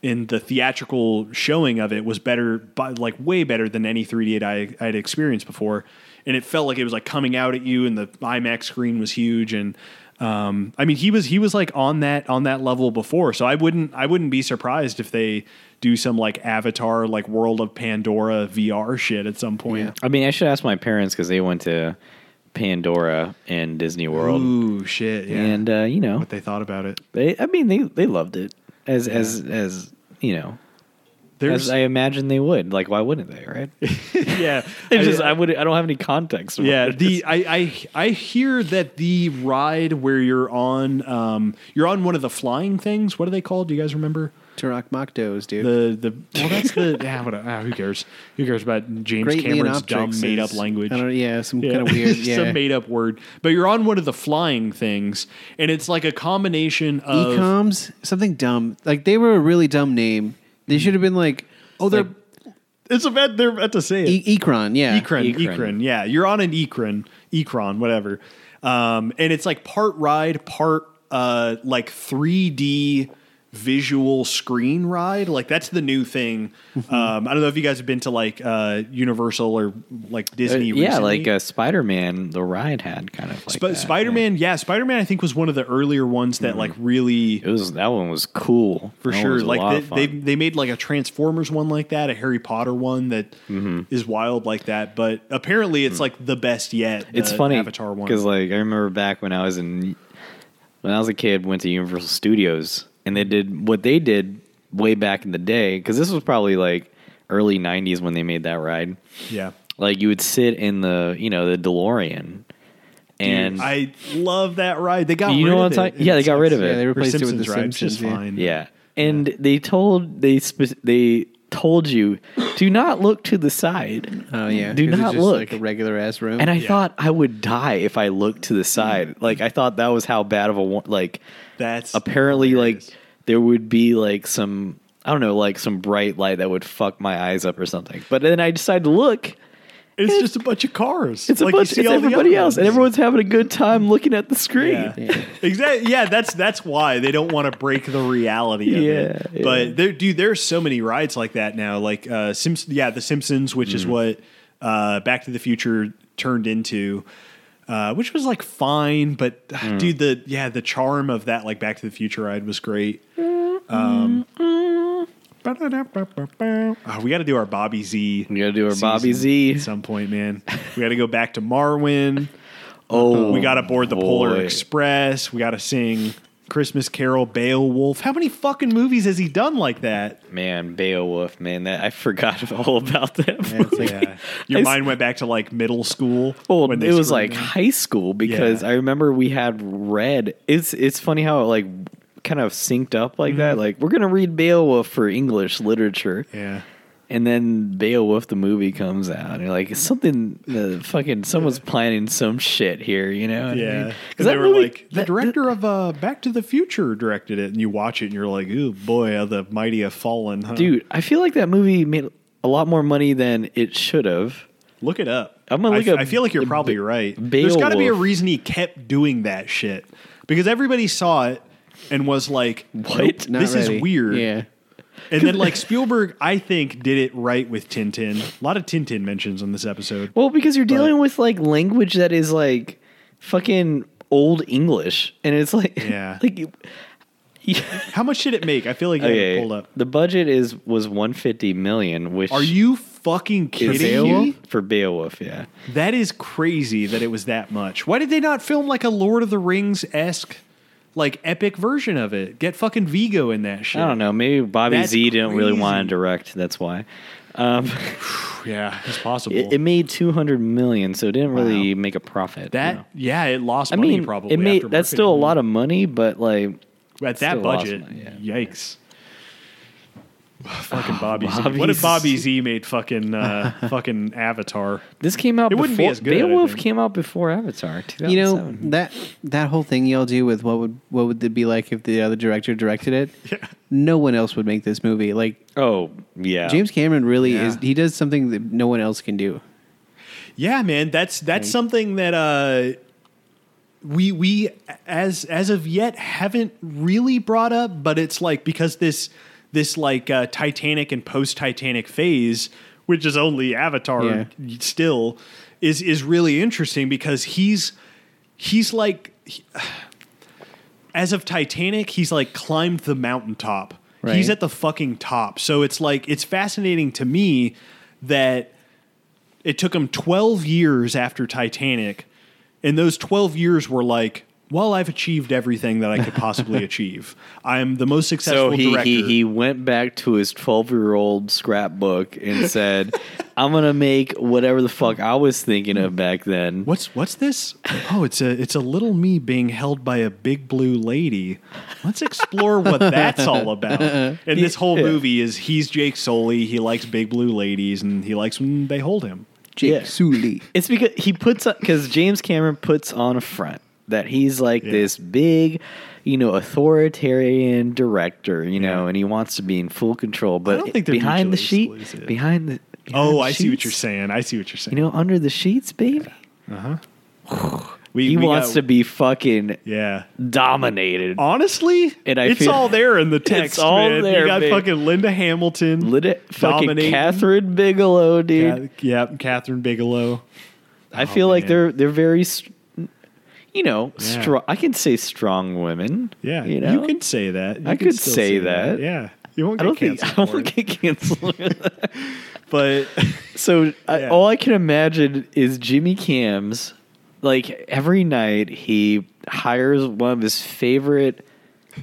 in the theatrical showing of it was better, but like way better than any 3D I I had experienced before, and it felt like it was like coming out at you, and the IMAX screen was huge, and um, I mean he was he was like on that on that level before, so I wouldn't I wouldn't be surprised if they do some like Avatar like World of Pandora VR shit at some point. I mean, I should ask my parents because they went to Pandora and Disney World, Ooh shit, yeah. and uh, you know, what they thought about it. they I mean they they loved it as as as you know. There's As I imagine they would. Like, why wouldn't they? Right? (laughs) yeah. (laughs) It's just I would. I don't have any context. Yeah, the I, I I hear that the ride where you're on um you're on one of the flying things. What are they called? Do you guys remember? Turok Maktos, dude. The the well that's the (laughs) yeah what ah, who cares who cares about James Great Cameron's dumb made up language. I don't yeah, some Yeah. kind of (laughs) weird. Yeah. some made up word. But you're on one of the flying things, and it's like a combination of Ecoms, something dumb. Like they were a really dumb name. They should have been like, oh they're like, it's a bad they're about to say it. e- Ecron, yeah. Ekron, Ekron. Ekron, yeah. You're on an Ekron, Ekron, whatever. Um, and it's like part ride, part uh, like 3D visual screen ride. Like that's the new thing. Um, I don't know if you guys have been to like uh, Universal or like Uh, Disney. yeah, recently. like uh, Spider Man, the ride had kind of like Sp- Spider Man. Yeah, Spider Man. I think was one of the earlier ones that like really. It was that one was cool For That sure, was a lot like they, they they made like a Transformers one like that, a Harry Potter one that is Mm-hmm. wild like that. But apparently, it's like the best yet. it's the funny Avatar one because like I remember back when I was in when I was a kid, went to Universal Studios and they did what they did way back in the day because this was probably like early '90s when they made that ride. yeah. Like you would sit in the you know the DeLorean, and Dude, I love that ride. They got You rid know what I'm it. talking- yeah, they got rid of it. Yeah, they Or replaced it with Simpsons the ride. It's Simpsons. just yeah. fine. Yeah. And they told they spe- they told you do not look to the side. Oh yeah. Do 'cause it's not just look. like a regular ass room. And I Yeah. thought I would die if I looked to the side. Mm. Like I thought that was how bad of a like That's apparently hilarious. like there would be like some I don't know like some bright light that would fuck my eyes up or something. But then I decided to look. it's just a bunch of cars. It's a Like, you bunch. see It's all everybody else, and everyone's having a good time looking at the screen. Yeah. (laughs) (laughs) exactly. Yeah, that's that's why they don't want to break the reality of Yeah, it. yeah. But there, dude, there's so many rides like that now. Like uh, Sims, yeah, The Simpsons, which Mm. is what uh, Back to the Future turned into. Uh, which was like fine, but uh, Mm. dude, the yeah, the charm of that like Back to the Future ride was great. Um, oh, we got to do our Bobby Z. We gotta do our Bobby Z. at some point, man. We got to go back to Marwen. (laughs) Oh, We got to board the Polar. Express. We got to sing Christmas Carol, Beowulf. How many fucking movies has he done like that? Man, Beowulf, man, that I forgot (laughs) all about that. movie. like- Yeah. Uh, (laughs) your I mind went back to like middle school. Well, it was like him. high school because Yeah. I remember we had read. It's it's funny how it like kind of synced up like mm-hmm. that. Like we're gonna read Beowulf for English literature, yeah. And then Beowulf the movie comes out, and you're like something. The fucking someone's planning some shit here, you know? Yeah, because they were like the director of uh, Back to the Future directed it, and you watch it, and you're like, "Ooh, boy, how the mighty have fallen." Huh? dude. I feel like that movie made a lot more money than it should have. look it up. I'm gonna look f- up I feel like you're Be- probably right. There's got to be a reason he kept doing that shit because everybody saw it and was like, What? "Nope, this ready. is weird." Yeah. And then like Spielberg, I think did it right with Tintin. A lot of Tintin mentions on this episode. Well, because you're dealing with like language that is like fucking old English, and it's like (laughs) Yeah. like. you- Yeah. (laughs) How much did it make? I feel like Okay, pulled up. the budget is was 150 million, which Are you fucking kidding Beowulf? me? for Beowulf? Yeah, That is crazy that it was that much. Why did they not film like a Lord of the Rings esque, like epic version of it? Get fucking Viggo in that shit. I don't know. Maybe Bobby That's Z didn't really want to direct. That's why. Um, (sighs) Yeah, it's (laughs) possible. it, it made 200 million, so it didn't really make a profit. that no. yeah, it lost I money mean, probably. it made that's still a lot of money, but like at that budget. money, Yikes. Fucking (sighs) Bobby, Z. Bobby What if Bobby Z. Z made fucking uh, (laughs) fucking Avatar? this came out. It wouldn't be before, as good, Beowulf came out before Avatar. You know that that whole thing y'all do with what would what would it be like if the other director directed it? (laughs) Yeah. No one else would make this movie. Like oh yeah, James Cameron really Yeah. is. He does something that no one else can do. Yeah, man, that's that's something that uh we we as as of yet haven't really brought up, but it's like because this this like uh, Titanic and post Titanic phase, which is only Avatar Yeah. still, is is really interesting because he's he's like he- as of Titanic, he's like climbed the mountaintop. Right. He's at the fucking top. So it's like it's fascinating to me that it took him 12 years after Titanic, and those 12 years were like, well, I've achieved everything that I could possibly (laughs) achieve. I'm the most successful So he, director. he he went back to his twelve year old scrapbook and (laughs) said, "I'm gonna make whatever the fuck I was thinking of back then." What's what's this? Oh, it's a it's a little me being held by a big blue lady. Let's explore what that's all about. And this whole movie is he's Jake Sully. He likes big blue ladies, and he likes when they hold him. Jake Yeah. Sully. It's because he puts because James Cameron puts on a front that he's like Yeah. this big, you know, authoritarian director, you know, Yeah. and he wants to be in full control. But don't think they're behind the sheet, exclusive. behind the behind Oh, the I see what you're saying. I see what you're saying. You know, under the sheets, baby. uh huh. (sighs) We, he we wants got- to be fucking Yeah. dominated. Honestly, And I it's feel- all there in the (laughs) text. It's all man. there, You got man. fucking Linda Hamilton. It, fucking Kathryn Bigelow, dude. Yeah, yeah, Kathryn Bigelow. I feel like they're they're very, you know, Yeah. I can say strong women. Yeah, you know, you can say that. You I could still say that. Yeah, you won't I get don't think canceled I won't get canceled. (laughs) But (laughs) so I, all I can imagine is Jimmy Cams. Like every night, he hires one of his favorite,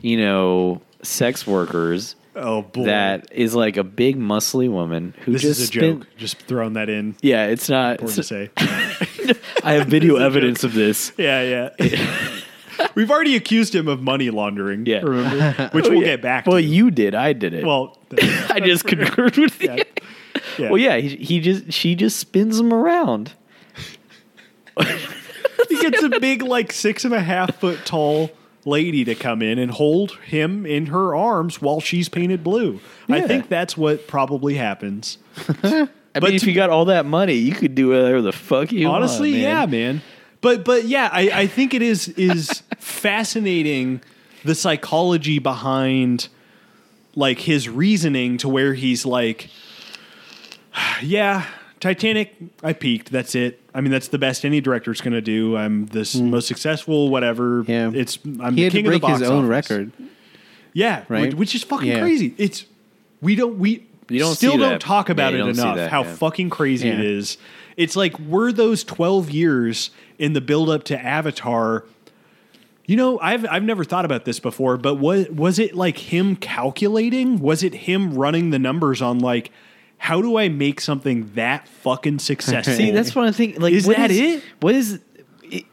you know, sex workers. oh boy, That is like a big muscly woman who this just is a spent- joke. Just throwing that in. Yeah, it's not. Important to say. (laughs) I have video evidence of this. yeah, yeah. We've already accused him of money laundering. Yeah. remember? (laughs) Which Oh, we'll yeah. get back to. Well, to. you did. I did it. well, (laughs) I just concurred with you. yeah. yeah. Well, yeah, he, he just she just spins him around. (laughs) he gets a big, like six and a half foot tall lady to come in and hold him in her arms while she's painted blue. I think that's what probably happens. I But mean, if you got all that money, you could do whatever the fuck you want. Honestly, want. yeah, man. But but yeah, I, I think it is is (laughs) fascinating the psychology behind like his reasoning to where he's like, (sighs) yeah, Titanic, I peaked. That's it. I mean, that's the best any director's going to do. I'm the s hmm. most successful, whatever. Yeah. it's I'm he the to king of the box his own office. record. Yeah, Right? which, which is fucking Yeah. crazy. It's we don't we You don't still see don't that. talk about Yeah, it enough that, how yeah. fucking crazy it Yeah. is. It's like were those 12 years in the build up to Avatar you know, I've I've never thought about this before, but was was it like him calculating? Was it him running the numbers on like how do I make something that fucking (laughs) successful? See, that's what I think. Like, Is what that it? What is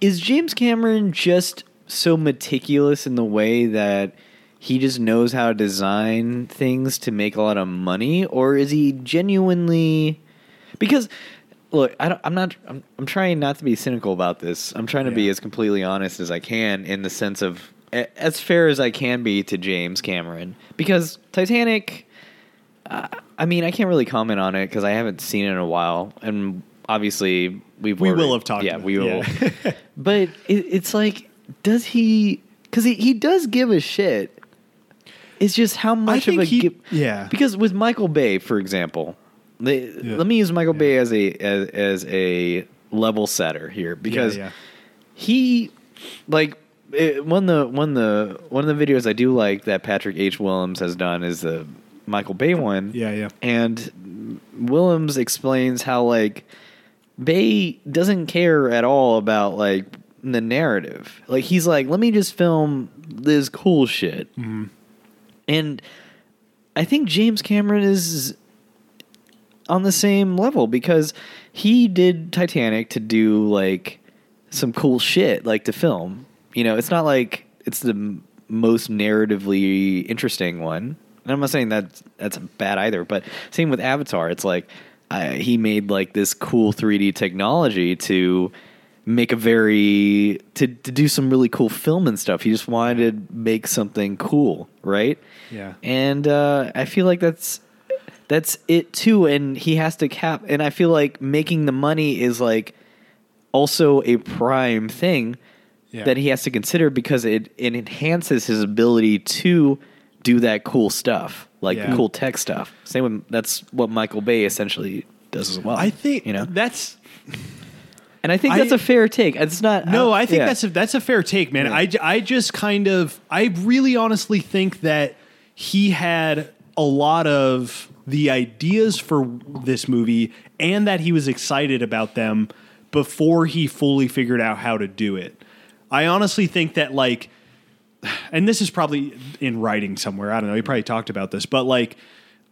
is James Cameron just so meticulous in the way that he just knows how to design things to make a lot of money, or is he genuinely? Because look, I don't, I'm not. I'm, I'm trying not to be cynical about this. I'm trying to be as completely honest as I can in the sense of as fair as I can be to James Cameron because Titanic. I mean, I can't really comment on it because I haven't seen it in a while, and obviously we've We already- will have talked Yeah, we will. yeah. (laughs) but it, it's like, does he? Because he, he does give a shit. It's just how much of a he- gi- yeah. Because with Michael Bay, for example, they, Yeah. let me use Michael Bay as a as, as a level setter here because yeah, yeah. he like it, one of the one of the one of the videos I do like that Patrick H. Willems has done is the Michael Bay one. Yeah, yeah. And Willems explains how like Bay doesn't care at all about like the narrative. Like he's like, let me just film this cool shit. Mm-hmm. And I think James Cameron is on the same level because he did Titanic to do like some cool shit, like to film. You know, it's not like it's the most narratively interesting one. And I'm not saying that that's bad either, but same with Avatar. It's like he made like this cool 3D technology to make a very to to do some really cool film and stuff. He just wanted to make something cool, right? Yeah. And uh, I feel like that's that's it too. And he has to cap. And I feel like making the money is like also a prime thing Yeah. that he has to consider because it it enhances his ability to do that cool stuff, like Yeah. the cool tech stuff. Same with that's what Michael Bay essentially does as well. I think you know, that's and I think that's a fair take. It's not No, I think yeah. that's a, that's a fair take, man. Yeah. I, I just kind of I really honestly think that he had a lot of the ideas for this movie and that he was excited about them before he fully figured out how to do it. I honestly think that like (sighs) and this is probably in writing somewhere. I don't know. He probably talked about this, but like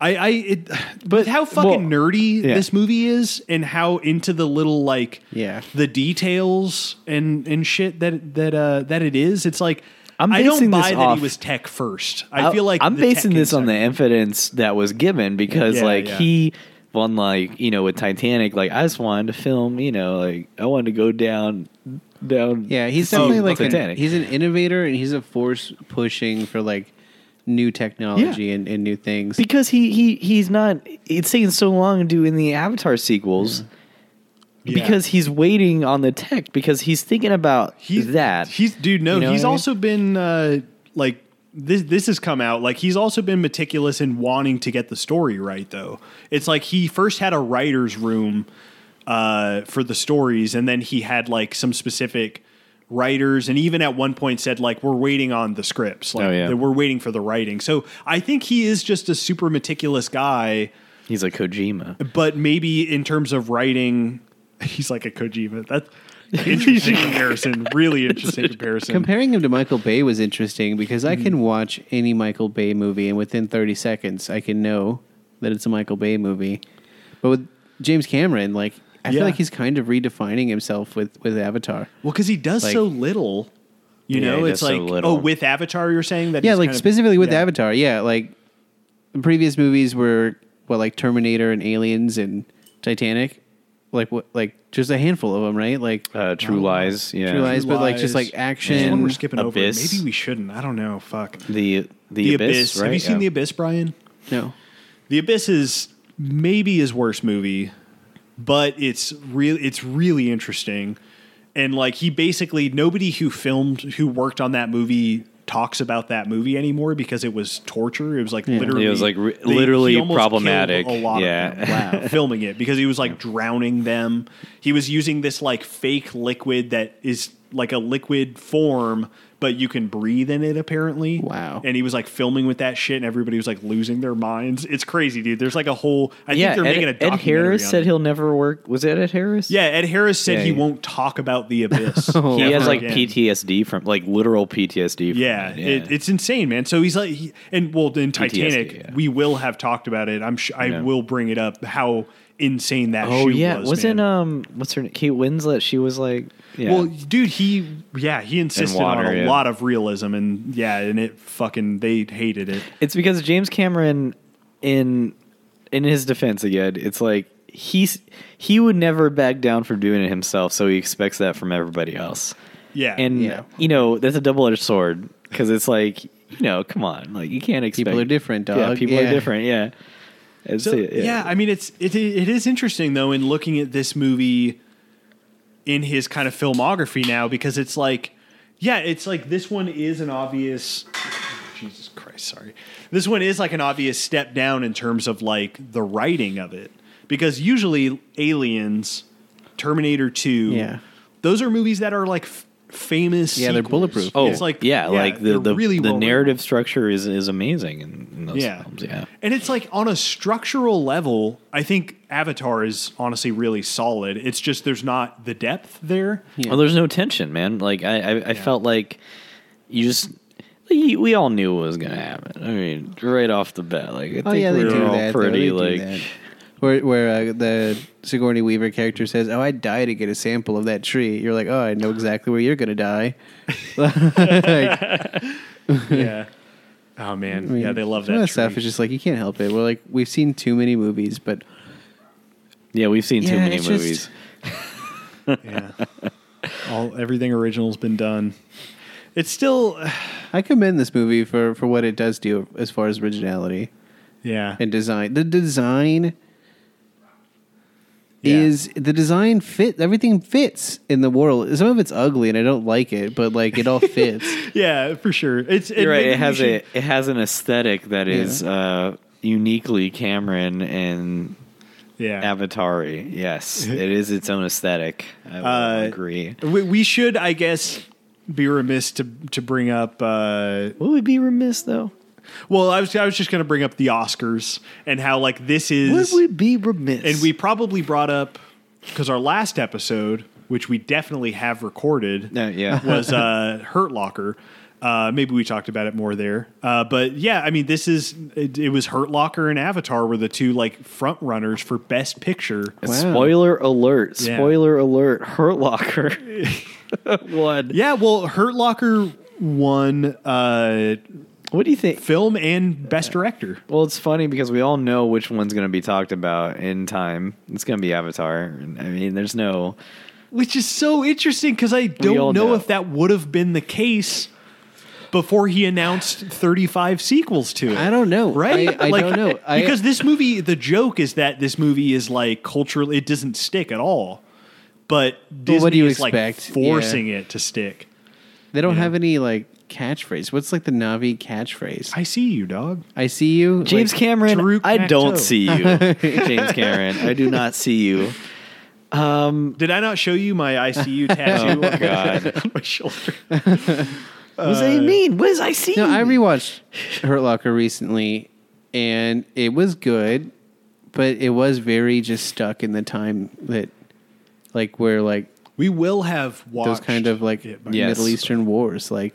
I, I, it, but how fucking well, nerdy yeah. this movie is, and how into the little like Yeah. the details and and shit that that uh that it is. It's like I'm I don't basing this buy that off- he was tech first. I feel like I'm basing this on the inside- evidence that was given because Yeah, like yeah. he won like you know with Titanic like I just wanted to film you know like I wanted to go down down Yeah, he's definitely see like an, Titanic. he's an innovator and he's a force pushing for like new technology and, and new things. because he he he's not it's taken so long to do in the Avatar sequels Yeah. because he's waiting on the tech because he's thinking about he's that. He's dude. No, You know he's what I mean? also been uh, like this. This has come out like he's also been meticulous in wanting to get the story right. Though it's like he first had a writer's room uh, for the stories, and then he had like some specific writers, and even at one point said like we're waiting on the scripts, like Oh, yeah. that we're waiting for the writing. So I think he is just a super meticulous guy. he's like Kojima. but maybe in terms of writing, (laughs) he's like a Kojima. That's (laughs) interesting comparison. Really interesting comparison. Comparing him to Michael Bay was interesting because I Mm-hmm. can watch any Michael Bay movie and within 30 seconds I can know that it's a Michael Bay movie. But with James Cameron, like I Yeah. feel like he's kind of redefining himself with with Avatar. well, because he does Like- so little. You Yeah, know, he it's does so like little. oh, with Avatar, you're saying that? Yeah, he's like kind of- specifically with yeah. Avatar. Yeah, like the previous movies were what like Terminator and Aliens and Titanic. Like what like just a handful of them, right? Like Uh, True Lies. Yeah. True Lies, but like just like action. one we're skipping Abyss. over. Maybe we shouldn't. I don't know. Fuck. The the, The, abyss. Abyss. right? Have you seen Yeah. The Abyss, Brian? No. The Abyss is maybe his worst movie, but it's really it's really interesting. And like he basically nobody who filmed who worked on that movie talks about that movie anymore because it was torture. It was like literally It was, like, re- they- literally he almost killed problematic. A lot Yeah. of them, wow, filming it because he was like drowning them. He was using this like fake liquid that is like a liquid form, but you can breathe in it apparently. Wow. And he was like filming with that shit, and everybody was like losing their minds. It's crazy, dude. There's like a whole. I yeah, think they're Ed, making a Documentary Ed documentary Harris on said it. he'll never work. Was it Ed Harris? Yeah, Ed Harris said Yeah, he yeah. won't talk about the abyss. (laughs) Oh, He has like again. PTSD from like literal PTSD. From Yeah, it. It, it's insane, man. So he's like, he, and well, in Titanic, yeah. we will have talked about it. I'm sure I Yeah. will bring it up how insane that. Oh shoot yeah, was, wasn't um what's her name? Kate Winslet? She was like yeah. Well, dude, he yeah he insisted water, on a yeah. lot of realism, and yeah, and it fucking they hated it. It's because James Cameron, in in his defense again, it's like he's he would never back down from doing it himself, so he expects that from everybody else. Yeah, And Yeah. you know that's a double edged sword because it's like you know, come on, like you can't expect People are different, Yeah, people Yeah. are different. Yeah. It's, So, yeah. I mean, it's it, it is interesting though in looking at this movie in his kind of filmography now because it's like, yeah, it's like this one is an obvious. Jesus Christ, sorry. This one is like an obvious step down in terms of like the writing of it because usually Aliens, Terminator Two, Yeah. those are movies that are like f- famous. Yeah, they're sequels. bulletproof. Oh, it's like yeah, like the they're the, really the well written. narrative structure is is amazing in, in those Yeah. films. Yeah. And it's like on a structural level, I think Avatar is honestly really solid. It's just there's not the depth there. Yeah. Well, there's no tension, man. Like I, I, I felt like you just we we all knew what was gonna happen. I mean, right off the bat, like I oh, think Oh yeah, they we were do all that. though. pretty They do like that. Where where uh, the Sigourney Weaver character says, "Oh, I'd die to get a sample of that tree." You're like, "Oh, I know exactly where you're gonna die." Like, (laughs) Yeah. (laughs) Oh man, I mean, yeah, they love some that. that stuff. tree. Is just like you can't help it. We're like we've seen too many movies, but yeah. We've seen too many it's just- movies. (laughs) yeah. All everything original's been done. It's still, (sighs) I commend this movie for for what it does do as far as originality yeah, and design. The design Yeah. is the design fit everything fits in the world. Some of it's ugly and I don't like it, but like it all fits. (laughs) yeah, for sure. It's You're right. It has should- a it has an aesthetic that is uh, uniquely Cameron and yeah. Avatar. Yes, (laughs) it is its own aesthetic. I Uh, agree. We, we should, I guess, be remiss to to bring up. Uh, Would we be remiss though? Well, I was I was just going to bring up the Oscars and how like this is. Would we be remiss? And we probably brought up because our last episode, which we definitely have recorded, No, yeah. (laughs) was uh, Hurt Locker. Uh, maybe we talked about it more there, uh, but yeah, I mean, this is it, it was Hurt Locker and Avatar were the two like front runners for Best Picture. Wow. Spoiler alert! Yeah. Spoiler alert! Hurt Locker (laughs) (laughs) won. Yeah, well, Hurt Locker won uh, What do you think? film and Best Director. Well, it's funny because we all know which one's going to be talked about in time. It's going to be Avatar. I mean, there's no. Which is so interesting because I don't know, know. if that would have been the case before he announced 35 sequels to it. I don't know. Right? I, I Like, don't know. I, because this movie, the joke is that this movie is like culturally, it doesn't stick at all. but Disney what do you is like expect? forcing it to stick. They don't Yeah. have any like catchphrase. What's like the Navi catchphrase? I see you, dog. I see you, James Like, Cameron, Taruk I don't see you. (laughs) James Cameron, I do not see you. Um, Did I not show you my ICU (laughs) tattoo Oh, God. (laughs) on my shoulder? what does that mean? What does I see? No, I rewatched Hurt Locker recently, and it was good, but it was very just stuck in the time that, like, where like We will have watched those kind of like it Yes. Middle Eastern wars, like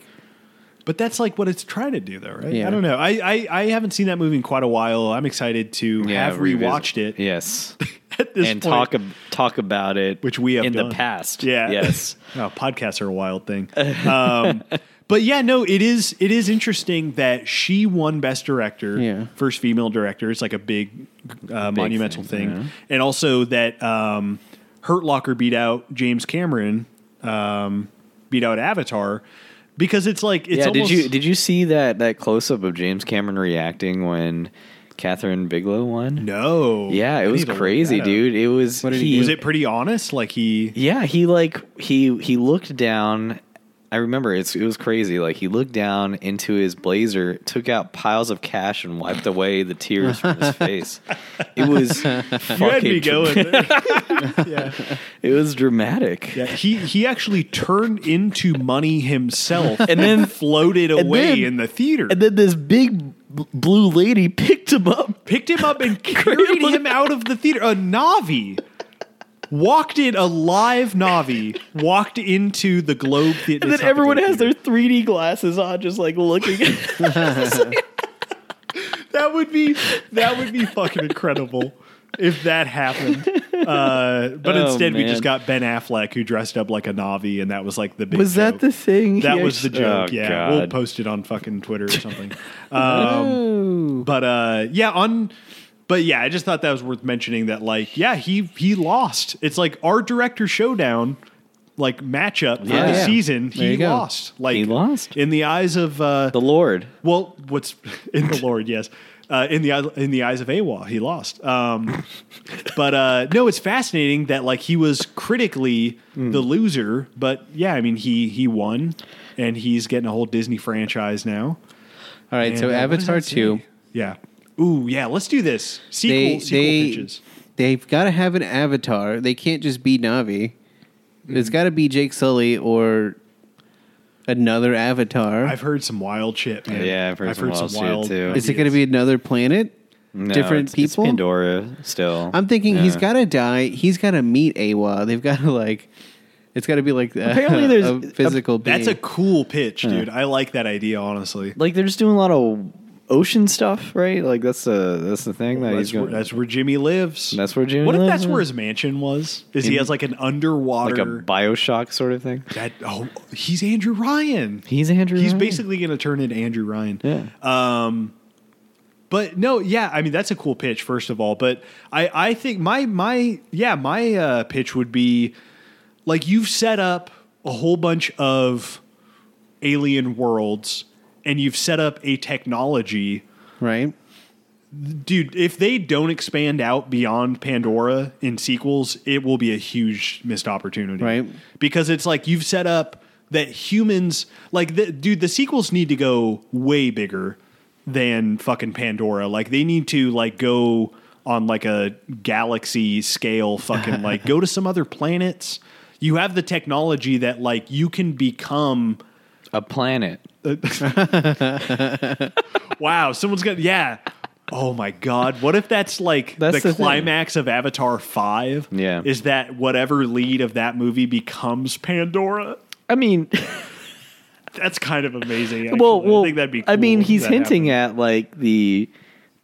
But that's like what it's trying to do, though, right? Yeah. I don't know. I, I I haven't seen that movie in quite a while. I'm excited to have revisit- rewatched it Yes, (laughs) at this and point. talk ab- talk about it, Which we have in done. the past. Yeah. Yes. (laughs) oh, podcasts are a wild thing. Um, (laughs) but yeah, no, it is. It is interesting that she won Best Director, Yeah. first female director. It's like a big, uh, monumental thing, thing, yeah. and also that um, Hurt Locker beat out James Cameron, um, beat out Avatar, because it's like it's yeah. almost, Did you did you see that that close up of James Cameron reacting when Kathryn Bigelow won? no, Yeah, it I was need to look crazy, dude. It was. What did he Was it pretty honest? Like he Yeah, he like he he looked down. I remember it's it was crazy. Like he looked down into his blazer, took out piles of cash, and wiped away the tears from his face. It (laughs) was you had fucking me going. (laughs) Yeah. It was dramatic. Yeah, he he actually turned into money himself And then- floated away then- in the theater. And then this big blue lady picked him up. picked him up and (laughs) carried him out of the theater. A Navi walked in, a live Navi walked into the Globe Theater. And then everyone has their 3D glasses on, just like looking. (laughs) That would be that would be fucking incredible if that happened. Uh, but Oh, instead, we just got Ben Affleck who dressed up like a Navi, and that was like the big. was that the thing? That was the joke. Oh, yeah, we'll post it on fucking Twitter or something. um, but uh, yeah, on. But yeah, I just thought that was worth mentioning. That like, yeah, he he lost. It's like our director showdown, like matchup for Yeah. the season. There He lost. Like He lost. in the eyes of uh, the Lord. well, what's (laughs) in the Lord? Yes, uh, in the in the eyes of Eywa, he lost. Um, (laughs) but uh, no, it's fascinating that like he was critically Hmm. the loser, but yeah, I mean he he won, and he's getting a whole Disney franchise now. all right. so And, uh, Avatar two, yeah. Ooh, yeah. Let's do this sequel they sequel they pitches. they've got to have an Avatar. They can't just be Navi. Mm-hmm. It's got to be Jake Sully or another Avatar. I've heard some wild shit, man. Yeah, I've heard some wild shit, too. Is it going to be another planet? No, Different it's, it's people? Pandora still. I'm thinking he's got to die. He's got to meet Eywa. They've got to like. It's got to be like a, Apparently (laughs) there's a a- physical. That's a cool pitch, dude. I like that idea, honestly. like they're just doing a lot of ocean stuff, right? Like that's the that's the thing that That's he's where, that's where Jimmy lives. That's where Jimmy What if lives, that's where his mansion was? Is he In- has like an underwater like a Bioshock sort of thing. That oh, he's Andrew Ryan. He's Andrew. He's Ryan. basically going to turn into Andrew Ryan. Yeah. Um, but no, yeah, I mean that's a cool pitch. First of all, but I I think my my yeah my uh, pitch would be like you've set up a whole bunch of alien worlds and you've set up a technology right. dude if they don't expand out beyond pandora in sequels it will be a huge missed opportunity Right. because it's like you've set up that humans like the, dude the sequels need to go way bigger than fucking pandora like they need to like go on like a galaxy scale fucking like (laughs) go to some other planets you have the technology that like you can become a planet. (laughs) Wow, someone's gonna yeah. Oh my god, what if that's like That's the, the climax of Avatar 5? Yeah. Is that whatever lead of that movie becomes Pandora? I mean, That's kind of amazing. (laughs) Actually. well, well, I think that'd be cool I mean, if he's that hinting happened. at like the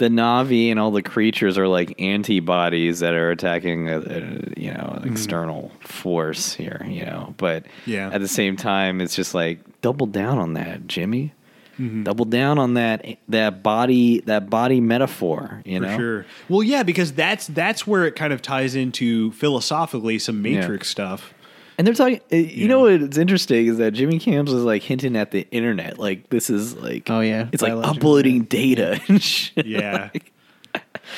the Navi and all the creatures are like antibodies that are attacking a, a you know an external force here, you know. But Mm-hmm. Yeah. at the same time, it's just like double down on that, Jimmy. Mm-hmm. Double down on that that body that body metaphor, you For know. sure. Well, yeah, because that's that's where it kind of ties into philosophically some Matrix stuff. And they're talking. uh, You Yeah. know what's interesting is that Jimmy Cams is like hinting at the internet. Like this is like Oh, yeah, it's like uploading data (laughs) and shit. Yeah. Like,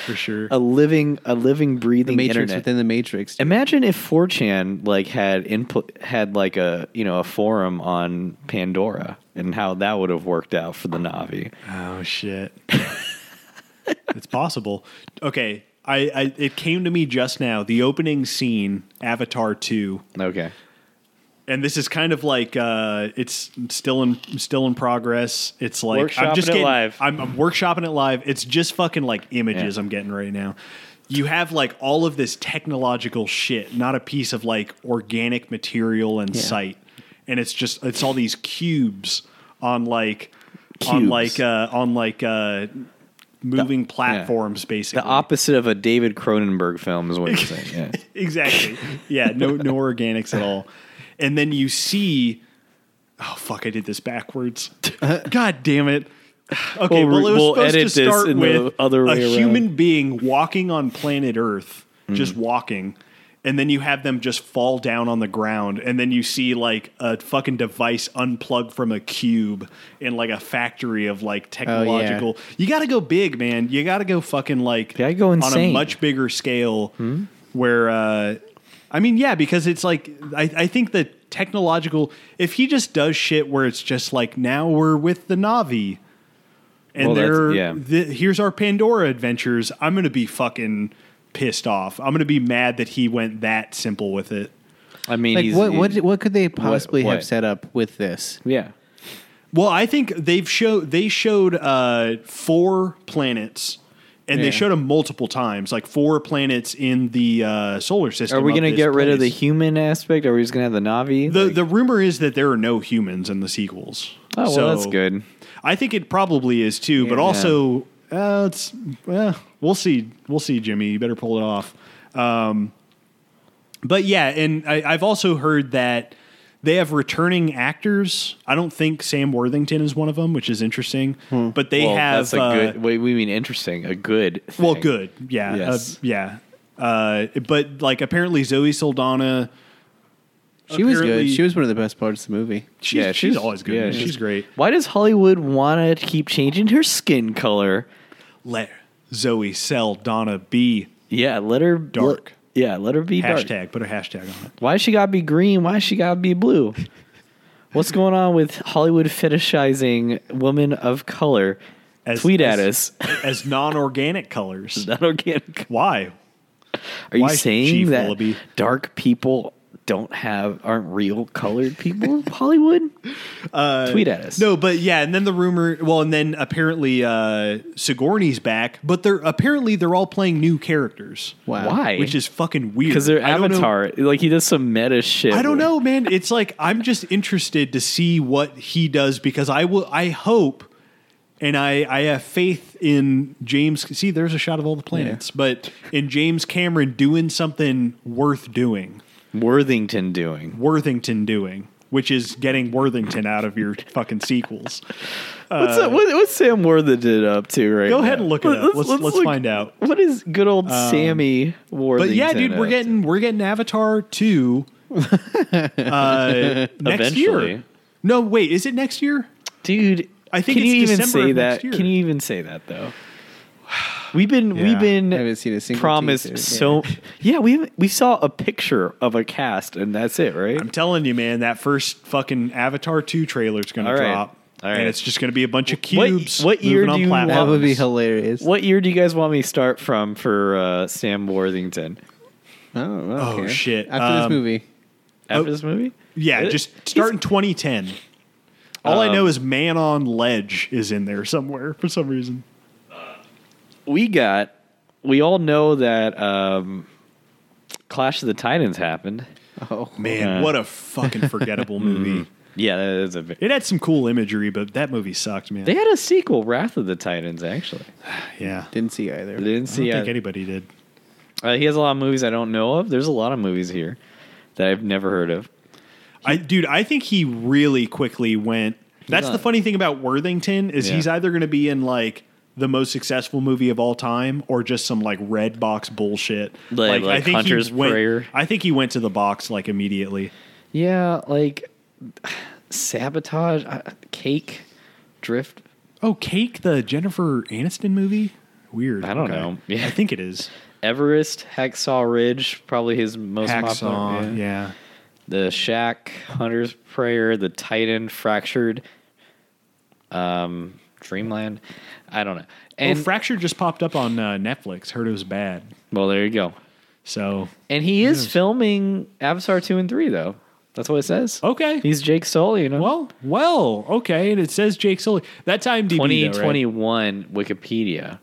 for sure. a living, a living, The breathing Matrix internet. within the Matrix. Imagine if 4chan like had input had like a you know a forum on Pandora and how that would have worked out for the Navi. Oh shit. (laughs) it's possible. Okay, I, I it came to me just now. The opening scene, Avatar two, Okay. and this is kind of like uh, it's still in still in progress. It's like I'm Workshopping just it getting, live. I'm, I'm workshopping it live. It's just fucking like images Yeah. I'm getting right now. You have like all of this technological shit, not a piece of like organic material and sight, and it's just it's all these cubes on like on Cubes. like uh, on like uh, moving platforms, basically. The opposite of a David Cronenberg film is what you're saying. Yeah. (laughs) exactly. Yeah, no no (laughs) organics at all. And then you see Oh fuck, I did this backwards. (laughs) God damn it. Okay, We'll well, it was we'll supposed to start the with other a around. Mm. human being walking on planet Earth, just walking, and then you have them just fall down on the ground, and then you see like a fucking device unplugged from a cube in like a factory of Oh, like technological. You got to go big, man. You got to go fucking like gotta go on a insane. Hmm? much bigger scale. Where, uh, I mean, yeah, because it's like I, I think the technological. If he just does shit where it's just like now we're with the Navi, and Well, they're yeah. the, here's our Pandora adventures. I'm gonna be fucking pissed off. I'm gonna be mad that he went that simple with it. I mean, like he's, what what he- what could they possibly what? have set up with this? yeah. Well, I think they've showed they showed uh, four planets, and Yeah. they showed them multiple times, like four planets in the uh, solar system. Are we going to this get rid of the human aspect? Are we just going to have the Navi? The Like- the rumor is that there are no humans in the sequels. oh, well, So, that's good. I think it probably is too, but also uh, it's well, we'll see. We'll see, Jimmy. You better pull it off. Um, but yeah, and I, I've also heard that they have returning actors. I don't think Sam Worthington is one of them, which is interesting. But they Hmm. well, have that's a uh, good. Wait, we mean interesting. A good. well, good, yeah, Yes. uh, yeah. Uh, but like apparently Zoe Saldana, She was good. She was one of the best parts of the movie. she's, Yeah, she's, she's- always good. yeah, she's- she's great. Why does Hollywood want to keep changing her skin color? Let Zoe Saldana be Yeah, let her Dark. let- yeah, let her be dark. hashtag. Put a hashtag on it. Why she got to be green? Why she got to be blue? What's going on with Hollywood fetishizing women of color? As- Tweet as- at us. (laughs) as non-organic colors. (laughs) Not organic. Why? Are you Why, saying Chief that Willoughby? dark people don't have aren't real colored people in Hollywood? (laughs) Tweet at us. No, but yeah, and then the rumor. Well, and then apparently uh, Sigourney's back, but they're apparently they're all playing new characters, Wow. why? which is fucking weird. because they're I know- Avatar. Like he does some meta shit. I don't with- know, man. It's like I'm just interested to see what he does because I will. I hope, and I I have faith in James. See, there's a shot of all the planets, but in James Cameron doing something worth doing, Worthington doing. Worthington doing, which is getting Worthington out of your fucking sequels. What's, that, what, what's Sam Worthington up to right Go now? ahead and look it up. Let's- let's look- find out. What is good old Sammy Worthington? But yeah, dude, we're up getting we're getting Avatar two (laughs) uh, next year. No, wait, is it next year? dude. I think can it's you even December say of that? next year. Can you even say that though? We've been Yeah. we've I been haven't seen a single promised teaser. so yeah we we saw a picture of a cast and that's it right I'm telling you, man, that first fucking Avatar two trailer is going All to right. drop, All right. and it's just going to be a bunch of cubes. what year do you want- That would be hilarious. what year do you guys want me to start from for uh, Sam Worthington Oh, Oh, shit. After this Um, movie. after Oh, this movie Yeah, It- just he's- start in 2010. All I Um, know is Man on Ledge is in there somewhere for some reason. We got we all know that um, Clash of the Titans happened Oh, Man, Uh, what a fucking forgettable (laughs) movie. yeah that is a bit It had some cool imagery, but that movie sucked, man. they had a sequel Wrath of the Titans actually (sighs) yeah, didn't see either. I didn't see. I don't see think anybody did. Uh, he has a lot of movies I don't know of there's a lot of movies here that I've never heard of I, dude, I think he really quickly went. That's the funny thing about Worthington is Yeah. he's either going to be in like the most successful movie of all time or just some like Redbox bullshit. Like- like Hunter's he went, Prayer? I think he went to the box like immediately. Yeah, like sabotage, uh, cake, drift. Oh, Cake, the Jennifer Aniston movie Weird. I don't Okay. know. Yeah. I think it is. (laughs) Everest, Hacksaw Ridge, probably his most Hacksaw. popular. Yeah. The Shack, Hunter's Prayer, the Titan, Fractured, um, Dreamland. I don't know. And oh, Fracture just popped up on uh, Netflix. Heard it was bad. well, there you go. So And he is filming Avatar two and three though. That's what it says. okay. He's Jake Sully, you know. well, well, okay. And it says Jake Sully. That's IMDb. twenty twenty one Wikipedia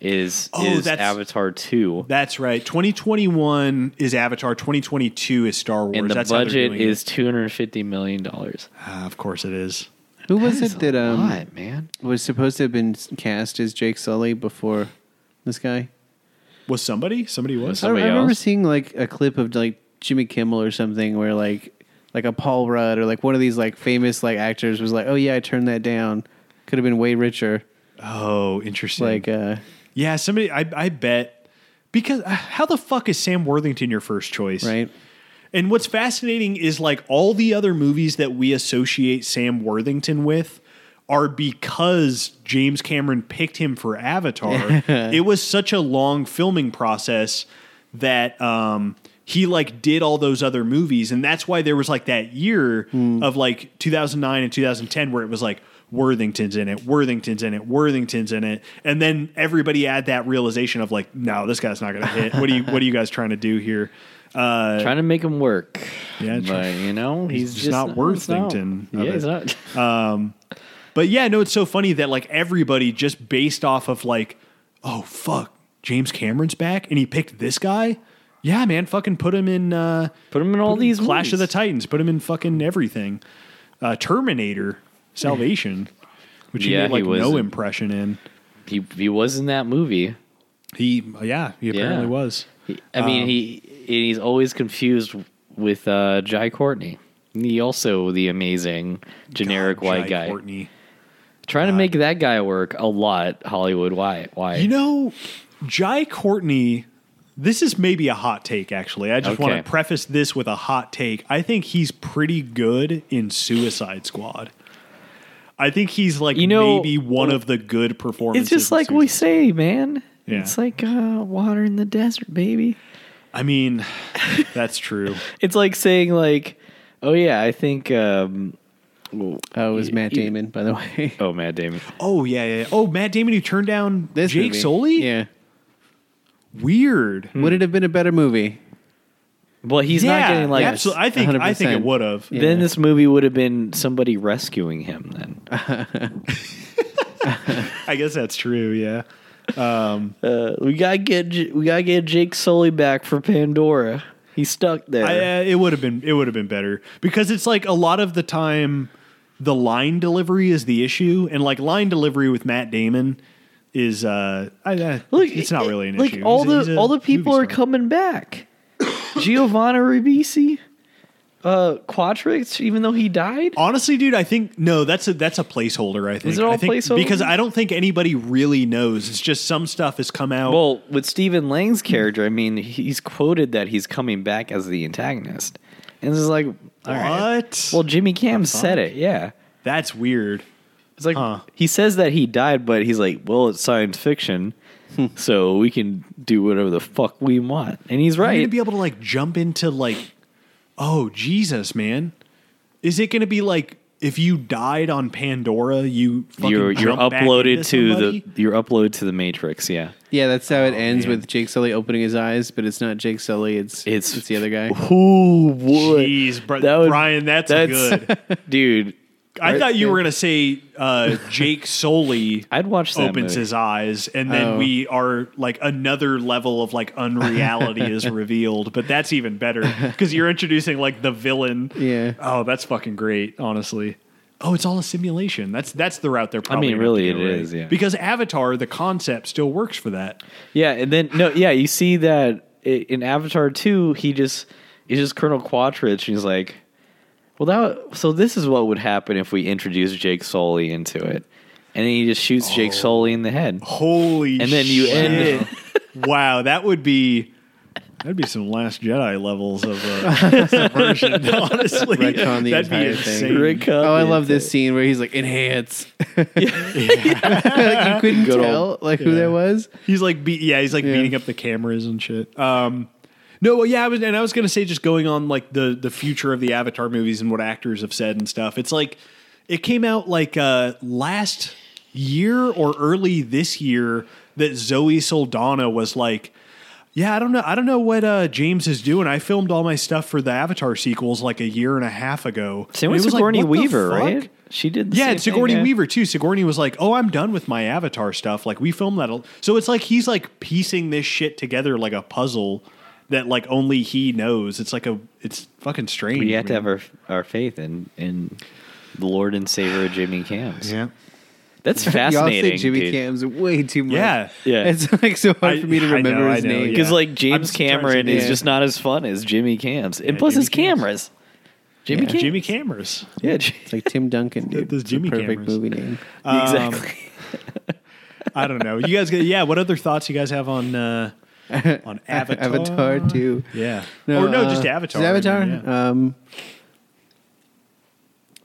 is Oh, is Avatar two, That's right. 2021 is Avatar. 2022 is Star Wars. and the That's budget is two hundred fifty million dollars. Ah, of course it is. Who was it that um, lot, man? was supposed to have been cast as Jake Sully before this guy? Was somebody? Somebody was. I, Somebody I remember else? seeing like a clip of like Jimmy Kimmel or something where like like a Paul Rudd or like one of these like famous like actors was like, "Oh yeah, I turned that down. Could have been way richer." Oh, interesting. Like uh yeah, somebody. I I bet because uh, how the fuck is Sam Worthington your first choice? right? And what's fascinating is like all the other movies that we associate Sam Worthington with are because James Cameron picked him for Avatar. (laughs) it was such a long filming process that um he like did all those other movies and that's why there was like that year of like 2009 and 2010 where it was like Worthington's in it, Worthington's in it, Worthington's in it, and then everybody had that realization of like, no, this guy's not going to hit. What are you What are you guys trying to do here? Uh, Trying to make him work. Yeah, but you know he's, just not Worthington Yeah, it. he's not. (laughs) But yeah, no, it's so funny that like everybody just based off of like, oh fuck, James Cameron's back and he picked this guy. Yeah, man, fucking put him in uh Put him in all him these Clash of the. Titans, put him in fucking everything. Uh Terminator, Salvation, (laughs) which he Yeah, made like he no impression in. He he was in that movie. He yeah, he apparently Yeah. was. He, I mean, Um, he he's always confused with uh, Jai Courtney. He also the amazing generic God, white Jai guy. Courtney. Trying to make that guy work a lot. Hollywood, why? Why? You know, Jai Courtney. This is maybe a hot take, actually. I just want to preface this with a hot take. I think he's pretty good in Suicide Squad. I think he's like You know, maybe one of the good performances. it's just like we say, man. Yeah. It's like uh, water in the desert, baby. I mean, that's true. (laughs) It's like saying like, oh yeah, I think. Um, Oh, it was Matt you- Damon, by the way. (laughs) oh, Matt Damon. Oh yeah, yeah. yeah. Oh, Matt Damon, who turned down This Jake movie. Sully. Yeah. Weird. Would it have been a better movie? Well, he's yeah, not getting like. absolutely. I think I think it would have. Yeah. Then this movie would have been somebody rescuing him. Then (laughs) I guess that's true. Yeah. (laughs) uh, we gotta get we gotta get Jake Sully back for Pandora. He's stuck there. I, uh, it would have been it would have been better because it's like a lot of the time the line delivery is the issue and like line delivery with Matt Damon is uh I, Look, it's not really an like issue. all He's the he's all the people are coming back. (coughs) Giovanni Ribisi, uh, Quaritch, even though he died. Honestly, dude, I think no. That's a that's a placeholder. I think. Is it all I think, placeholder? Because I don't think anybody really knows. It's just some stuff has come out. Well, with Stephen Lang's character, I mean, he's quoted that he's coming back as the antagonist, and it's like, all right. what? Well, Jimmy Cam said it. Yeah, that's weird. it's like Huh. he says that he died, but he's like, well, it's science fiction, so we can do whatever the fuck we want, and he's right. gonna be able to like jump into like, oh Jesus, man? Is it gonna be like if you died on Pandora, you fucking you're you're jump back uploaded into to somebody? the you're uploaded to the Matrix. Yeah, Yeah, that's how it oh, ends man. with Jake Sully opening his eyes, but it's not Jake Sully. It's It's- it's, the other guy. Who boy. Jeez, bro, That would- Brian, that's, good. (laughs) dude. I thought you were gonna say uh, (laughs) Jake Sully I'd watch that opens movie. his eyes, and then Oh. we are like another level of like unreality is (laughs) revealed. But that's even better because you're introducing like the villain. Yeah. Oh, that's fucking great. Honestly. Oh, it's all a simulation. That's that's the route they're probably. mean, gonna have to really go, it right? is, yeah. Because Avatar, the concept still works for that. Yeah, and then no, yeah, you see that i- in Avatar two, he just he's just Colonel Quaritch, and he's like, well, that so this is what would happen if we introduce Jake Sully into it, and then he just shoots Jake Sully in the head. Holy! And then you shit. end- (laughs) wow, that would be That'd be some Last Jedi levels of uh, (laughs) subversion. Honestly, Retcon the that'd be entire thing. insane. Oh, I love this scene where he's like enhance. (laughs) like you couldn't Good tell old- like who yeah. that was. He's like, be- yeah, he's like Yeah. beating up the cameras and shit. Um, no, well, yeah, I was, and I was gonna say, just going on like the the future of the Avatar movies and what actors have said and stuff. It's like it came out like uh, last year or early this year that Zoe Saldana was like. Yeah, I don't know. I don't know what uh, James is doing. I filmed all my stuff for the Avatar sequels like a year and a half ago. Same with it was like, Sigourney Weaver, right? She did. The Yeah, same and Sigourney thing, yeah. Weaver too. Sigourney was like, "Oh, I'm done with my Avatar stuff. Like we filmed that." So it's like he's like piecing this shit together like a puzzle that like only he knows. It's like a it's fucking strange. We have to have our our faith in in the Lord and Savior Jimmy Cams. yeah. That's (laughs) Y'all fascinating, say Jimmy dude. Cam's way too much. Yeah. Yeah. It's like so hard I- for me to I know, remember I his know, name. yeah. Because like James just trying to- Cameron is yeah. just not as fun as Jimmy Cams, and Yeah, plus Jimmy his cameras. Jimmy Yeah. Cams. Jimmy Cameras. Yeah, It's like Tim Duncan, dude. Those Jimmy perfect Cameras. movie name. Um, exactly. (laughs) I don't know. You guys, yeah. What other thoughts you guys have on uh, (laughs) on Avatar? Avatar too. Yeah. or no, just uh, Avatar. Just Avatar. I mean, yeah. Um,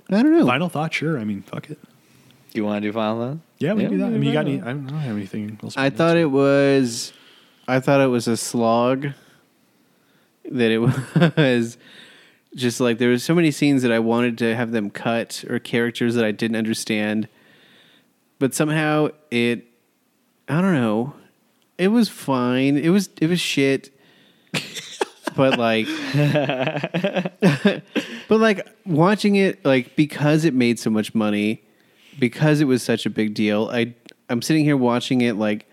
I don't know. Final thought. Sure. I mean, fuck it. Do you want to do final thought? Yeah, we Yeah, can do that. I mean, you got any? I don't, I don't have anything else. I thought it was. I thought it was a slog. That it (laughs) was just like there was so many scenes that I wanted to have them cut or characters that I didn't understand, but somehow it. I don't know. It was fine. It was it was shit. but like (laughs) but like watching it like because it made so much money because it was such a big deal i i'm sitting here watching it like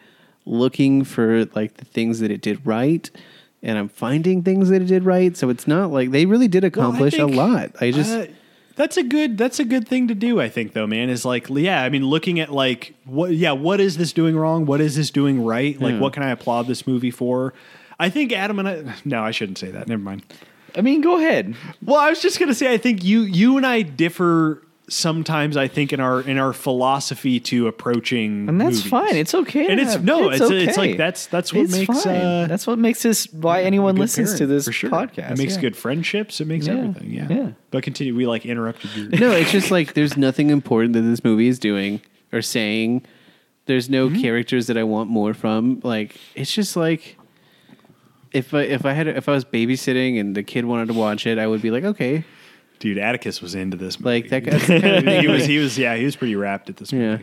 looking for like the things that it did right and i'm finding things that it did right so it's not like they really did Well, accomplish think, a lot i just uh, that's a good that's a good thing to do i think though man is like yeah i mean looking at like what yeah what is this doing wrong? What is this doing right? Like Yeah. what can i applaud this movie for? I think adam and i no i shouldn't say that. Never mind. I mean, go ahead. well i was just gonna say i think you you and i differ sometimes i think in our in our philosophy to approaching And that's movies. fine. It's okay. And it's- have- no, it's- okay. it's like that's- that's what It's makes, fine. uh, that's what makes this why anyone listens parent, to this sure. podcast. It makes yeah. good friendships. It makes Yeah. everything. Yeah. Yeah. But continue. We like interrupted your. no it's just like there's nothing important that this movie is doing or saying there's no Mm-hmm. characters that i want more from like it's just like if I, if I had if I was babysitting and the kid wanted to watch it, I would be like, okay, Dude, Atticus was into this. Movie. like that. (laughs) That's kind of thing he was. He was. Yeah, he was pretty wrapped at this Yeah.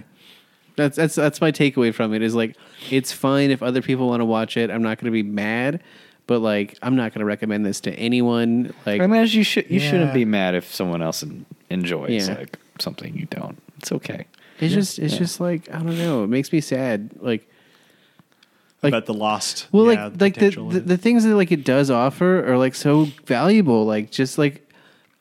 That's that's that's my takeaway from it is like it's fine if other people want to watch it. I'm not going to be mad, but like I'm not going to recommend this to anyone. Like I mean, you should you Yeah. shouldn't be mad if someone else en- enjoys Yeah. like something you don't. It's okay. it's just it's Yeah. just like I don't know. It makes me sad. Like Like- About the lost. well, yeah, like like the, potential in the it. the things that like it does offer are like so valuable. Like just like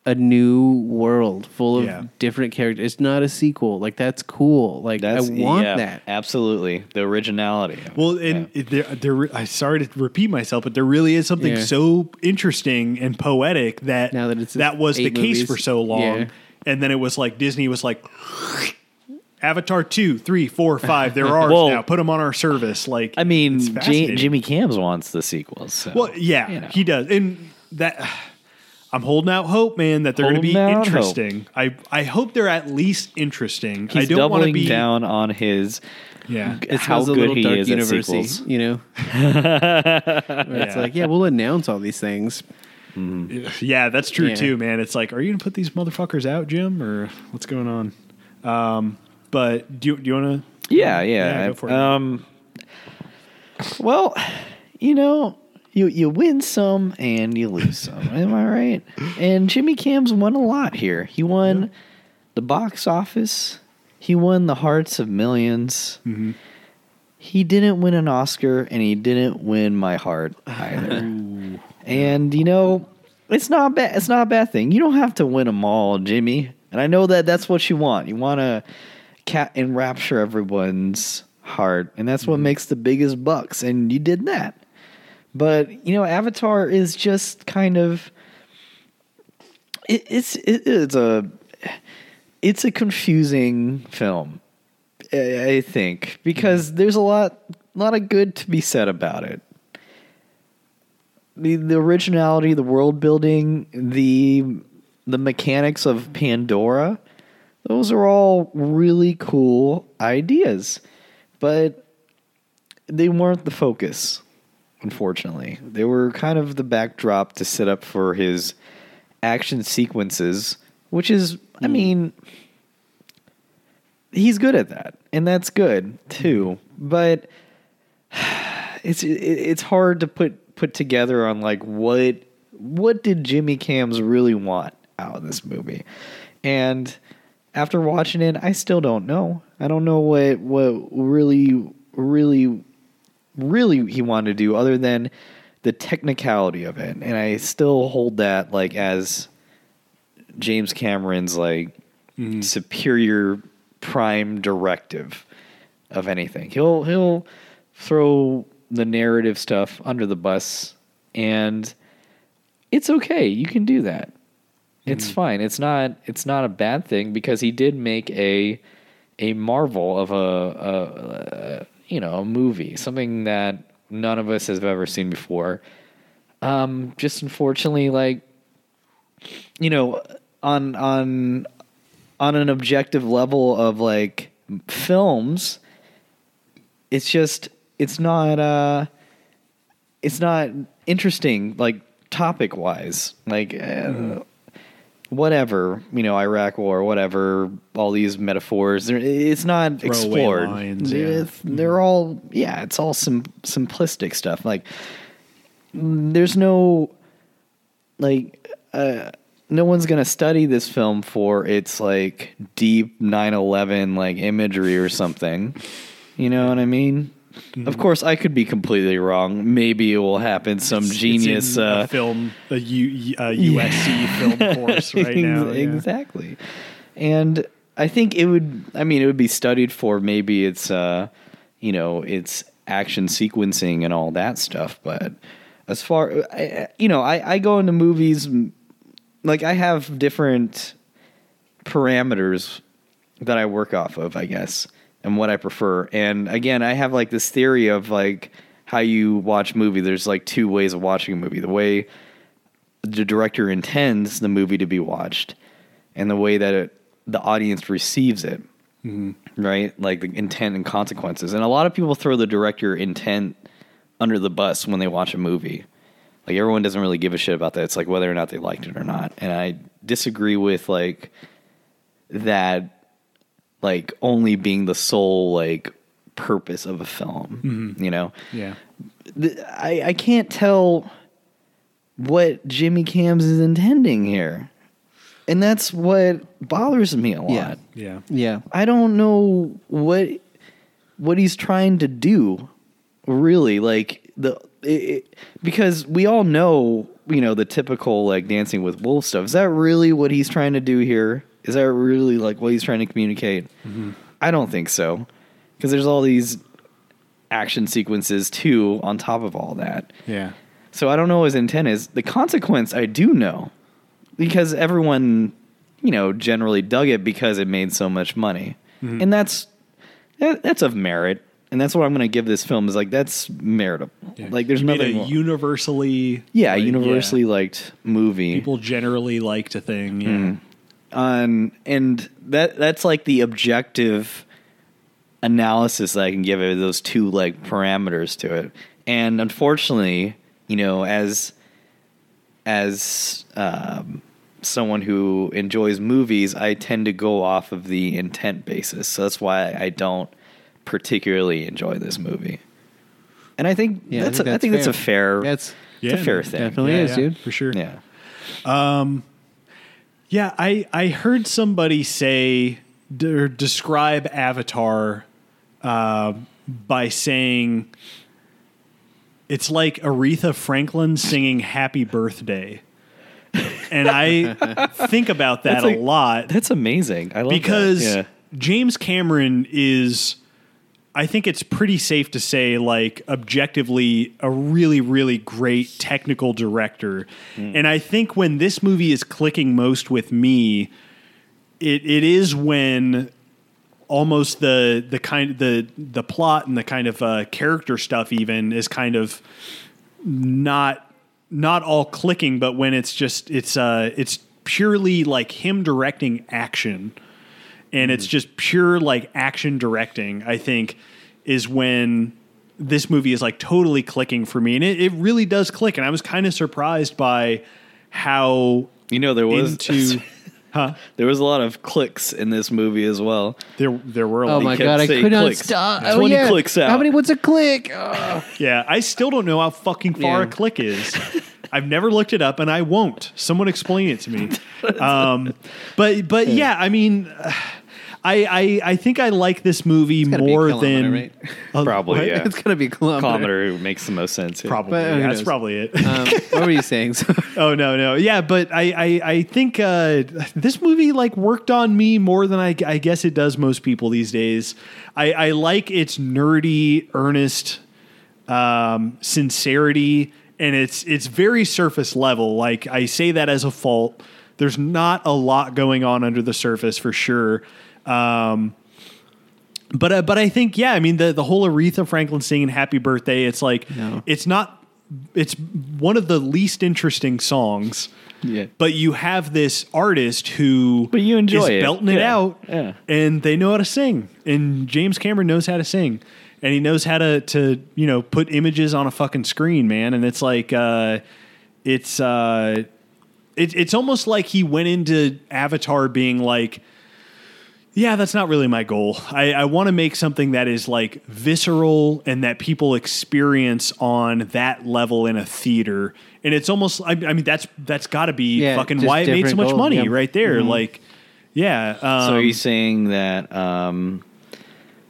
a new world full of Yeah. different characters. It's not a sequel. Like that's cool. Like That's I want yeah, that. Absolutely, the originality. Well, and Yeah. it, there, there, I sorry to repeat myself, but there really is something Yeah. so interesting and poetic that Now that it's that was the eight case movies. for so long, Yeah. and then it was like Disney was like, Avatar two, three, four, five, they're (laughs) ours Well, now. Put them on our service. Like, I mean, J- Jimmy Cams wants the sequels. So, Well, yeah, you know. he does, and that. I'm holding out hope, man, that they're going to be Holding out interesting. I I hope they're at least interesting. he's I don't want to doubling be down on his Yeah, It how smells a good little he dark is at university, sequels. you know. (laughs) Where It's Yeah. like, yeah, we'll announce all these things. Yeah, that's true Yeah. too, man. It's like, are you gonna put these motherfuckers out, Jim, or what's going on? Um, but do you, do you want to? Yeah, yeah. Yeah, go for it. Um, well, you know, you you win some and you lose some. Am I right? And Jimmy Cams won a lot here. He won the box office. He won the hearts of 1000000s Mm-hmm. He didn't win an Oscar, and he didn't win my heart either. and you know, it's not bad. It's not a bad thing. You don't have to win them all, Jimmy. And I know that that's what you want. You want to cat enrapture everyone's heart, and that's what makes the biggest bucks. And you did that. But you know, Avatar is just kind of it, it's it, it's a it's a confusing film. I I think because mm-hmm. there's a lot lot of good to be said about it. the, the originality, the world building, the the mechanics of Pandora, those are all really cool ideas. But they weren't the focus, unfortunately. They were kind of the backdrop to set up for his action sequences, which is I hmm. mean he's good at that. And that's good too. Hmm. But (sighs) it's it's hard to put put together on like what what did Jimmy Cams really want out of this movie, and after watching it, I still don't know. I don't know what what really really really he wanted to do other than the technicality of it, and I still hold that like as James Cameron's like mm-hmm. superior prime directive of anything. He'll he'll throw the narrative stuff under the bus and it's okay. You can do that. It's mm-hmm. fine. It's not it's not a bad thing because he did make a a marvel of a, a, a you know, a movie, something that none of us have ever seen before. Um just unfortunately like you know, on on on an objective level of like films, it's just it's not uh it's not interesting like topic wise like uh, whatever you know iraq war whatever all these metaphors it's not Throwaway explored. lines, yeah. It's- they're all yeah it's all sim- simplistic stuff. Like there's no like uh no one's gonna study this film for its like deep 9-11 like imagery or something. You know what i mean of course i could be completely wrong maybe it will happen some It's- it's genius a uh film, a, U, a (laughs) USC film course right now. yeah. exactly and i think it would i mean it would be studied for maybe it's uh you know it's action sequencing and all that stuff but as far I, you know I, I go into movies like i have different parameters that i work off of i guess and what i prefer. And again i have like this theory of like how you watch movie. There's like two ways of watching a movie. The way the director intends the movie to be watched and the way that it, the audience receives it. Mm-hmm. Right? Like the intent and consequences. And a lot of people throw the director intent under the bus when they watch a movie. Like everyone doesn't really give a shit about that. It's like whether or not they liked it or not. And i disagree with like that like only being the sole like purpose of a film mm-hmm. you know Yeah. I, I can't tell what Jimmy Cams is intending here. And that's what bothers me a lot. Yeah. Yeah. Yeah. I don't know what what he's trying to do really like the it, it- because we all know, you know, the typical like dancing with wolves stuff. Is that really what he's trying to do here? Is that really like what he's trying to communicate? I don't think so. Because there's all these action sequences too on top of all that. Yeah. So I don't know what his intent is. The consequence I do know because everyone, you know, generally dug it because it made so much money, and that's that, that's of merit, and that's what I'm going to give this film is like that's meritable. Like there's He made nothing. universally yeah, like, universally liked movie. people generally liked a thing. Yeah. Mm. On and that that's like the objective analysis that I can give it those two like parameters to it. And unfortunately, you know, as as um, someone who enjoys movies, I tend to go off of the intent basis. So that's why I don't particularly enjoy this movie. And I think Yeah, I that's think a, I that's think that's a fair. fair That's it's a fair thing. definitely Yeah, is, yeah, dude. for sure. Yeah. Yeah, I I heard somebody say d- or describe Avatar uh, by saying it's like Aretha Franklin singing "Happy Birthday," and I (laughs) think about that like- a lot That's amazing. I love that. because Yeah. James Cameron is I think it's pretty safe to say like objectively a really really great technical director. And I think when this movie is clicking most with me it it is when almost the the kind the the plot and the kind of uh, character stuff even is kind of not not all clicking, but when it's just it's uh it's purely like him directing action, and it's mm-hmm. just pure like action directing. I think is when this movie is like totally clicking for me, and it, it really does click. And I was kind of surprised by how You know, there was into (laughs) (laughs) huh there was a lot of clicks in this movie as well. there there were a Oh my god, I could not clicks. stop. 20 oh, yeah. clicks out. How many? What's a click? (laughs) Oh. Yeah, I still don't know how fucking far Yeah. a click is. I've never looked it up, and I won't. Someone explain it to me. Um, but but yeah, I mean, I I, I think I like this movie gotta be a more than right? Uh, Probably, what? yeah. (laughs) it's gonna be a kilometer. Kilometer makes the most sense. yeah. Probably, But that's knows? probably it. Um, what were you saying? (laughs) (laughs) oh no no yeah, but I I, I think uh, this movie like worked on me more than I, I guess it does most people these days. I, I like its nerdy, earnest um, sincerity, and it's it's very surface level. Like I say that as a fault. There's not a lot going on under the surface for sure. Um, but uh, but I think yeah, I mean the the whole Aretha Franklin singing "Happy Birthday." It's like No. it's not. It's one of the least interesting songs. Yeah. But you have this artist who But you enjoy is it. belting it out, Yeah. and they know how to sing. And James Cameron knows how to sing, and he knows how to to you know put images on a fucking screen, man. And it's like uh, it's uh, it, it's almost like he went into Avatar being like, yeah, that's not really my goal. I, I want to make something that is like visceral and that people experience on that level in a theater. And it's almost, I, I mean, that's that's got to be Yeah, fucking why it made so much goal, money yeah. right there. Mhm. Like, yeah. Um, So are you saying that? Um,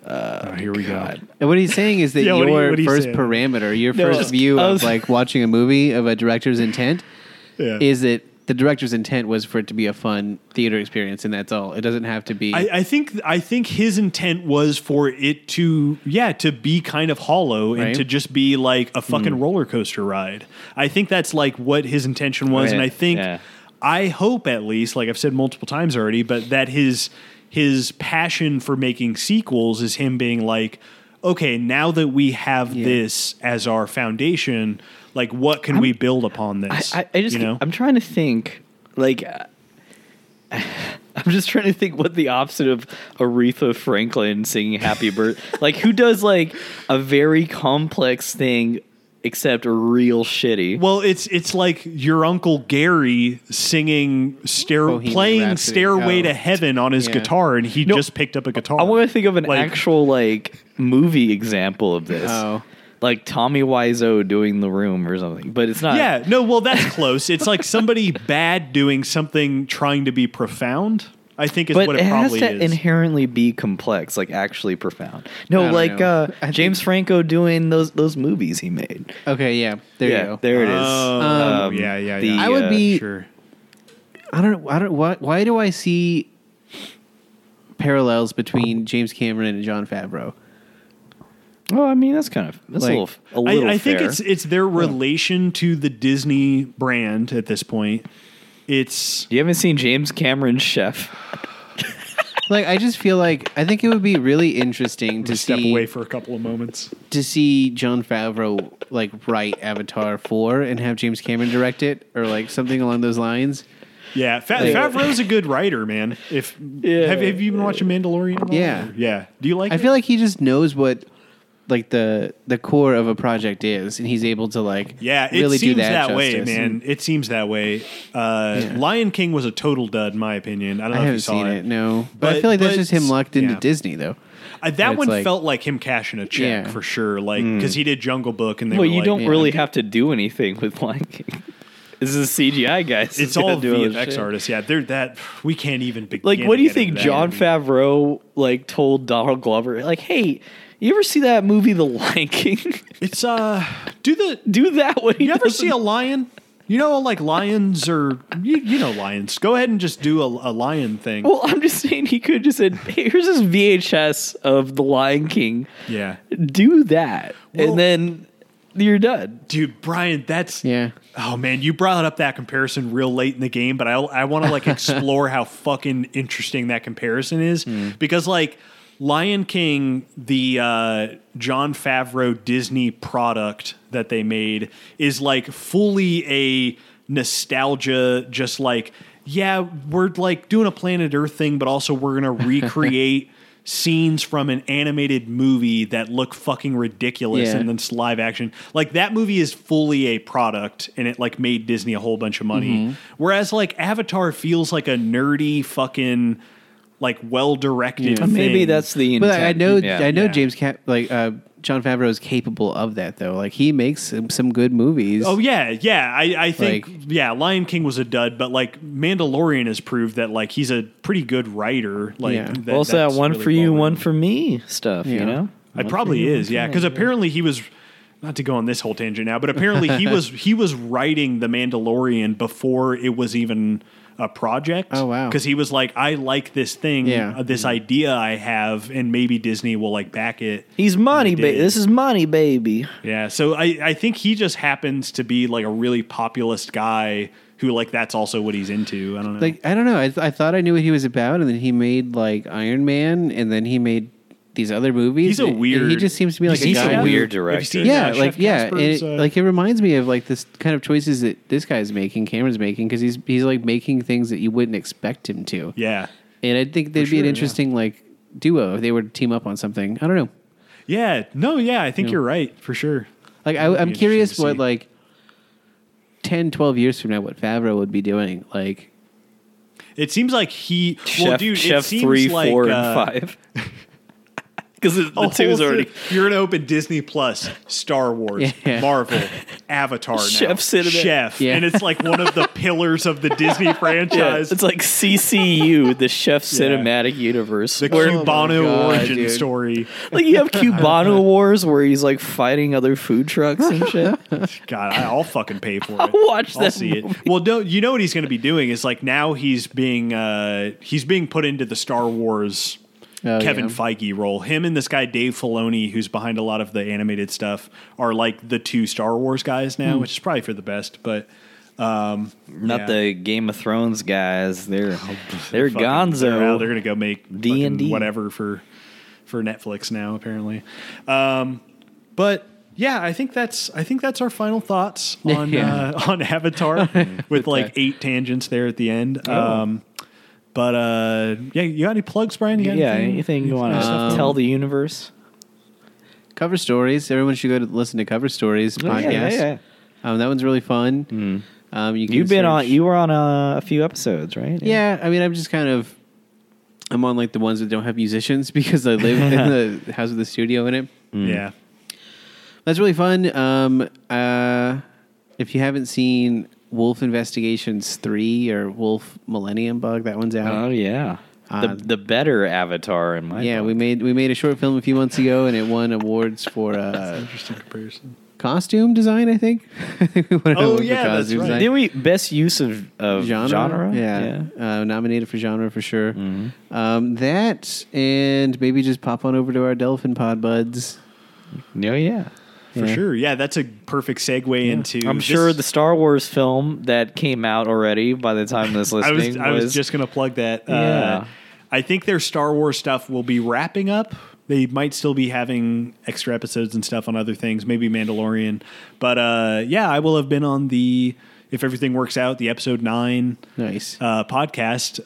oh, here we God. go. And what he's saying is that (laughs) Yeah, what are you- your you first saying? parameter, your No, first view I of like watching a movie of a director's intent, Yeah. is that the director's intent was for it to be a fun theater experience, and that's all. It doesn't have to be. I, I think I think his intent was for it to yeah to be kind of hollow and to just be like a fucking Hmm. roller coaster ride. I think that's like what his intention was, and I think Yeah. I hope at least like I've said multiple times already, but that his his passion for making sequels is him being like, okay, now that we have Yeah. this as our foundation, like what can we build upon this? I, I, I just you know I'm trying to think like uh, (laughs) I'm just trying to think what the opposite of Aretha Franklin singing Happy Birthday like who does like a very complex thing except real shitty. Well, it's it's like your uncle Gary singing stair Bohemian playing Rhapsody. Stairway Oh. to Heaven on his Yeah. guitar, and he No, just picked up a guitar. I want to think of an Like- actual like movie example of this. Oh. Like Tommy Wiseau doing the room or something. But it's not yeah, no, well, that's close. It's like somebody (laughs) bad doing something trying to be profound. I think is but what it, it, has probably to is. inherently be complex, like actually profound. No, like uh, I think- James Franco doing those those movies he made. okay, yeah, there yeah, you go. there it is. Oh, Um, yeah, yeah, the, yeah. I would uh, be- sure. I don't. I don't. Why, why do I see parallels between James Cameron and Jon Favreau? Well, I mean that's kind of that's Like, a little a little I, I think it's it's their relation to the Disney brand at this point. It's You haven't seen James Cameron's Chef? Like, I just feel like I think it would be really interesting to to step see away for a couple of moments. to see Jon Favreau like write Avatar four and have James Cameron direct it, or like something along those lines. Yeah, Fa- Like- Favreau's a good writer, man. If Yeah. have, have you been watching Mandalorian? Yeah. Or- yeah. Do you like? I it? feel like he just knows what like the the core of a project is, and he's able to like Yeah, it really seems do that, that, way, man. And It seems that way. Uh, Yeah. Lion King was a total dud, in my opinion. I don't know I if you haven't saw seen it. it, no, but, I feel like that's but just him locked into yeah. Disney though. Uh, that one like- felt like him cashing a check Yeah. For sure, like because he did Jungle Book, and they well, were you like, don't yeah. really have to do anything with Lion King. (laughs) This is a CGI guys. It's gonna all do this VFX shit. artists. Yeah, they're that. We can't even begin. Like, what do you think. Jon Favreau like told Donald Glover? Like, hey, you ever see that movie, The Lion King? (laughs) It's uh, do the. do that. What You ever see a lion? You know, like lions or you, you know lions. Go ahead and just do a, a lion thing. Well, I'm just saying he could just said, hey, "Here's this VHS of The Lion King. yeah, Do that, Well- and then you're done." dude, Brian, that's Yeah, Oh man, you brought up that comparison real late in the game, but I I want to like (laughs) explore how fucking interesting that comparison is Hmm. because like Lion King, the uh, Jon Favreau Disney product that they made, is like fully a nostalgia, just like, yeah, we're like doing a planet Earth thing, but also we're going (laughs) to recreate scenes from an animated movie that look fucking ridiculous Yeah. and then it's live action. Like that movie is fully a product and it like made Disney a whole bunch of money. Whereas like Avatar feels like a nerdy fucking like well directed. Yeah. Maybe that's the intent. But I know, Yeah. I know Yeah. James Cap, like uh, Jon Favreau is capable of that though. Like he makes some, some good movies. Oh yeah, yeah. I, I think Like- yeah, Lion King was a dud, but like Mandalorian has proved that like he's a pretty good writer. Like Yeah. that, also that one really for you, well one for me stuff. Yeah. You know, It probably is, yeah. Because apparently he was not to go on this whole tangent now, but apparently he (laughs) was he was writing the Mandalorian before it was even a project. Oh, wow. Because he was like, I like this thing, Yeah. uh, this idea I have, and maybe Disney will like back it. he's money, did. baby. This is money, baby. Yeah. So I I think he just happens to be like a really populist guy who like that's also what he's into. I don't know. like I don't know. I, th- I thought I knew what he was about, and then he made like Iron Man, and then he made these other movies. He's a and- and weird- He just seems to be like a He's He's guy. a weird director. seen- Yeah, uh, like Chef yeah, it, uh, like it reminds me of like this kind of choices that this guy's making, Cameron's making, because he's he's like making things that you wouldn't expect him to. yeah. And I think they'd be sure, an yeah. interesting like duo if they were to team up on something. I don't know. Yeah. No. Yeah. I think you're right for sure. Like I, I'm curious what like 10, 12 years from now, what Favreau would be doing. Like It seems like he. Chef, well, dude, Chef it seems three, like, four, uh, and five. (laughs) Because the, the a two's already thing- You're gonna open Disney Plus, Star Wars, (laughs) Yeah. Marvel, Avatar, now, Chef Cinema. Chef, Yeah. and it's like one of the (laughs) pillars of the Disney franchise. it's like CCU, the Chef Cinematic Universe. the where- Cubano God, origin dude. story. like you have (laughs) Cubano Wars where he's like fighting other food trucks and shit. God, I- I'll fucking pay for it. I'll watch I'll that see movie. it. Well, no, you know what he's going to be doing is like now he's being uh, he's being put into the Star Wars Oh, Kevin yeah. Feige role. Him and this guy Dave Filoni, who's behind a lot of the animated stuff, are like the two Star Wars guys now, Hmm. which is probably for the best. But um, Not yeah. the Game of Thrones guys. They're (laughs) they're Fucking- They're, they're going to go make D&D. whatever for for Netflix now, apparently. Um, but yeah, I think that's I think that's our final thoughts (laughs) on Yeah. uh, on Avatar (laughs) with like eight tangents there at the end. Um, but uh, yeah, you got any plugs, Brian? You got yeah, anything? anything you want to Um, tell the universe? cover stories. Everyone should go to listen to cover stories podcast. Oh, Yeah, yeah, yeah. Um, that one's really fun. Um, you can You've been on. You were on a, a few episodes, right? Yeah, I mean, I'm just kind of. I'm on like the ones that don't have musicians (laughs) because I live in the (laughs) house with the studio in it. Yeah. That's really fun. Um, uh, if you haven't seen Wolf Investigations three or Wolf Millennium Bug, that one's out. Oh yeah. Uh, the the better Avatar in my yeah, book. we made we made a short film a few months ago, and it won awards for uh, Interesting comparison. costume design. I think. We won an Oh, award for yeah, that's costume right. design. Did we best use of, of genre, genre? Yeah, Uh, nominated for genre for sure. Mm-hmm. Um, that and maybe just pop on over to our Delphin Pod buds. yeah. Oh, yeah. For Yeah. sure. Yeah, that's a perfect segue into. I'm this- sure the Star Wars film that came out already by the time this I listening was (laughs) I was just going to plug that. Yeah. Uh, I think their Star Wars stuff will be wrapping up. They might still be having extra episodes and stuff on other things, maybe Mandalorian. But uh, yeah, I will have been on the if everything works out, the episode nine Nice. uh, podcast.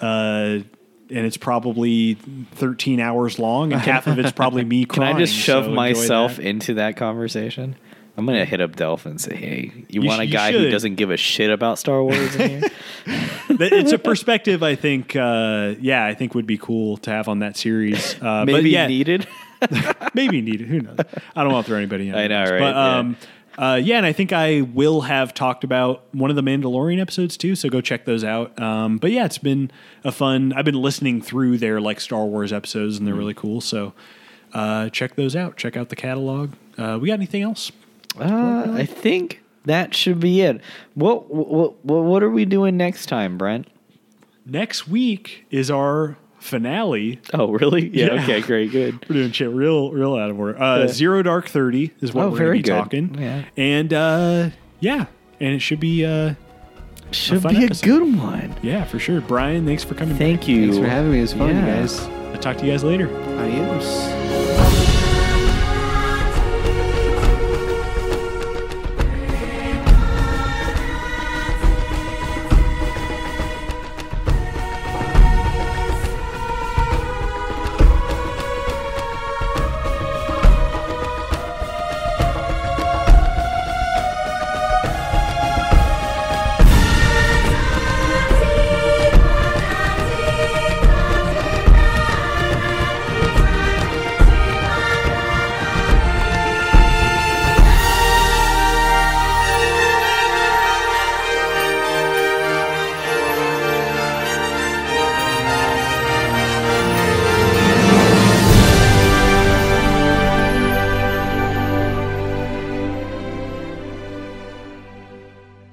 And it's probably 13 hours long, and half of it's (laughs) probably me Can crying. I just shove so myself that. into that conversation? I'm gonna hit up Delph and say, "Hey, you, You want a guy who doesn't give a shit about Star Wars in here?" (laughs) It's a perspective I think, uh, yeah, I think would be cool to have on that series. Uh, but Maybe yeah, needed. (laughs) maybe needed. Who knows? I don't want to throw anybody in. I know, right? But Yeah. Uh, yeah, and I think I will have talked about one of the Mandalorian episodes too. So go check those out. Um, but yeah, it's been a fun. I've been listening through their like Star Wars episodes, and they're really cool. So uh, check those out. Check out the catalog. Uh, we got anything else? Uh, I think that should be it. What what what are we doing next time, Brent? Next week is our finale. Oh, really? Yeah. Yeah. Okay. Great. Good. (laughs) We're doing shit real, real out of order. Uh, Yeah. Zero Dark Thirty is what Oh, we're very going to be good. talking. Yeah. And uh, yeah, and it should be uh, Should fun be episode. a good one. yeah for sure. Brian, thanks for coming. Thank you. Thanks for having me. It was fun, Yeah. you guys. back. talk to you guys later. Adios.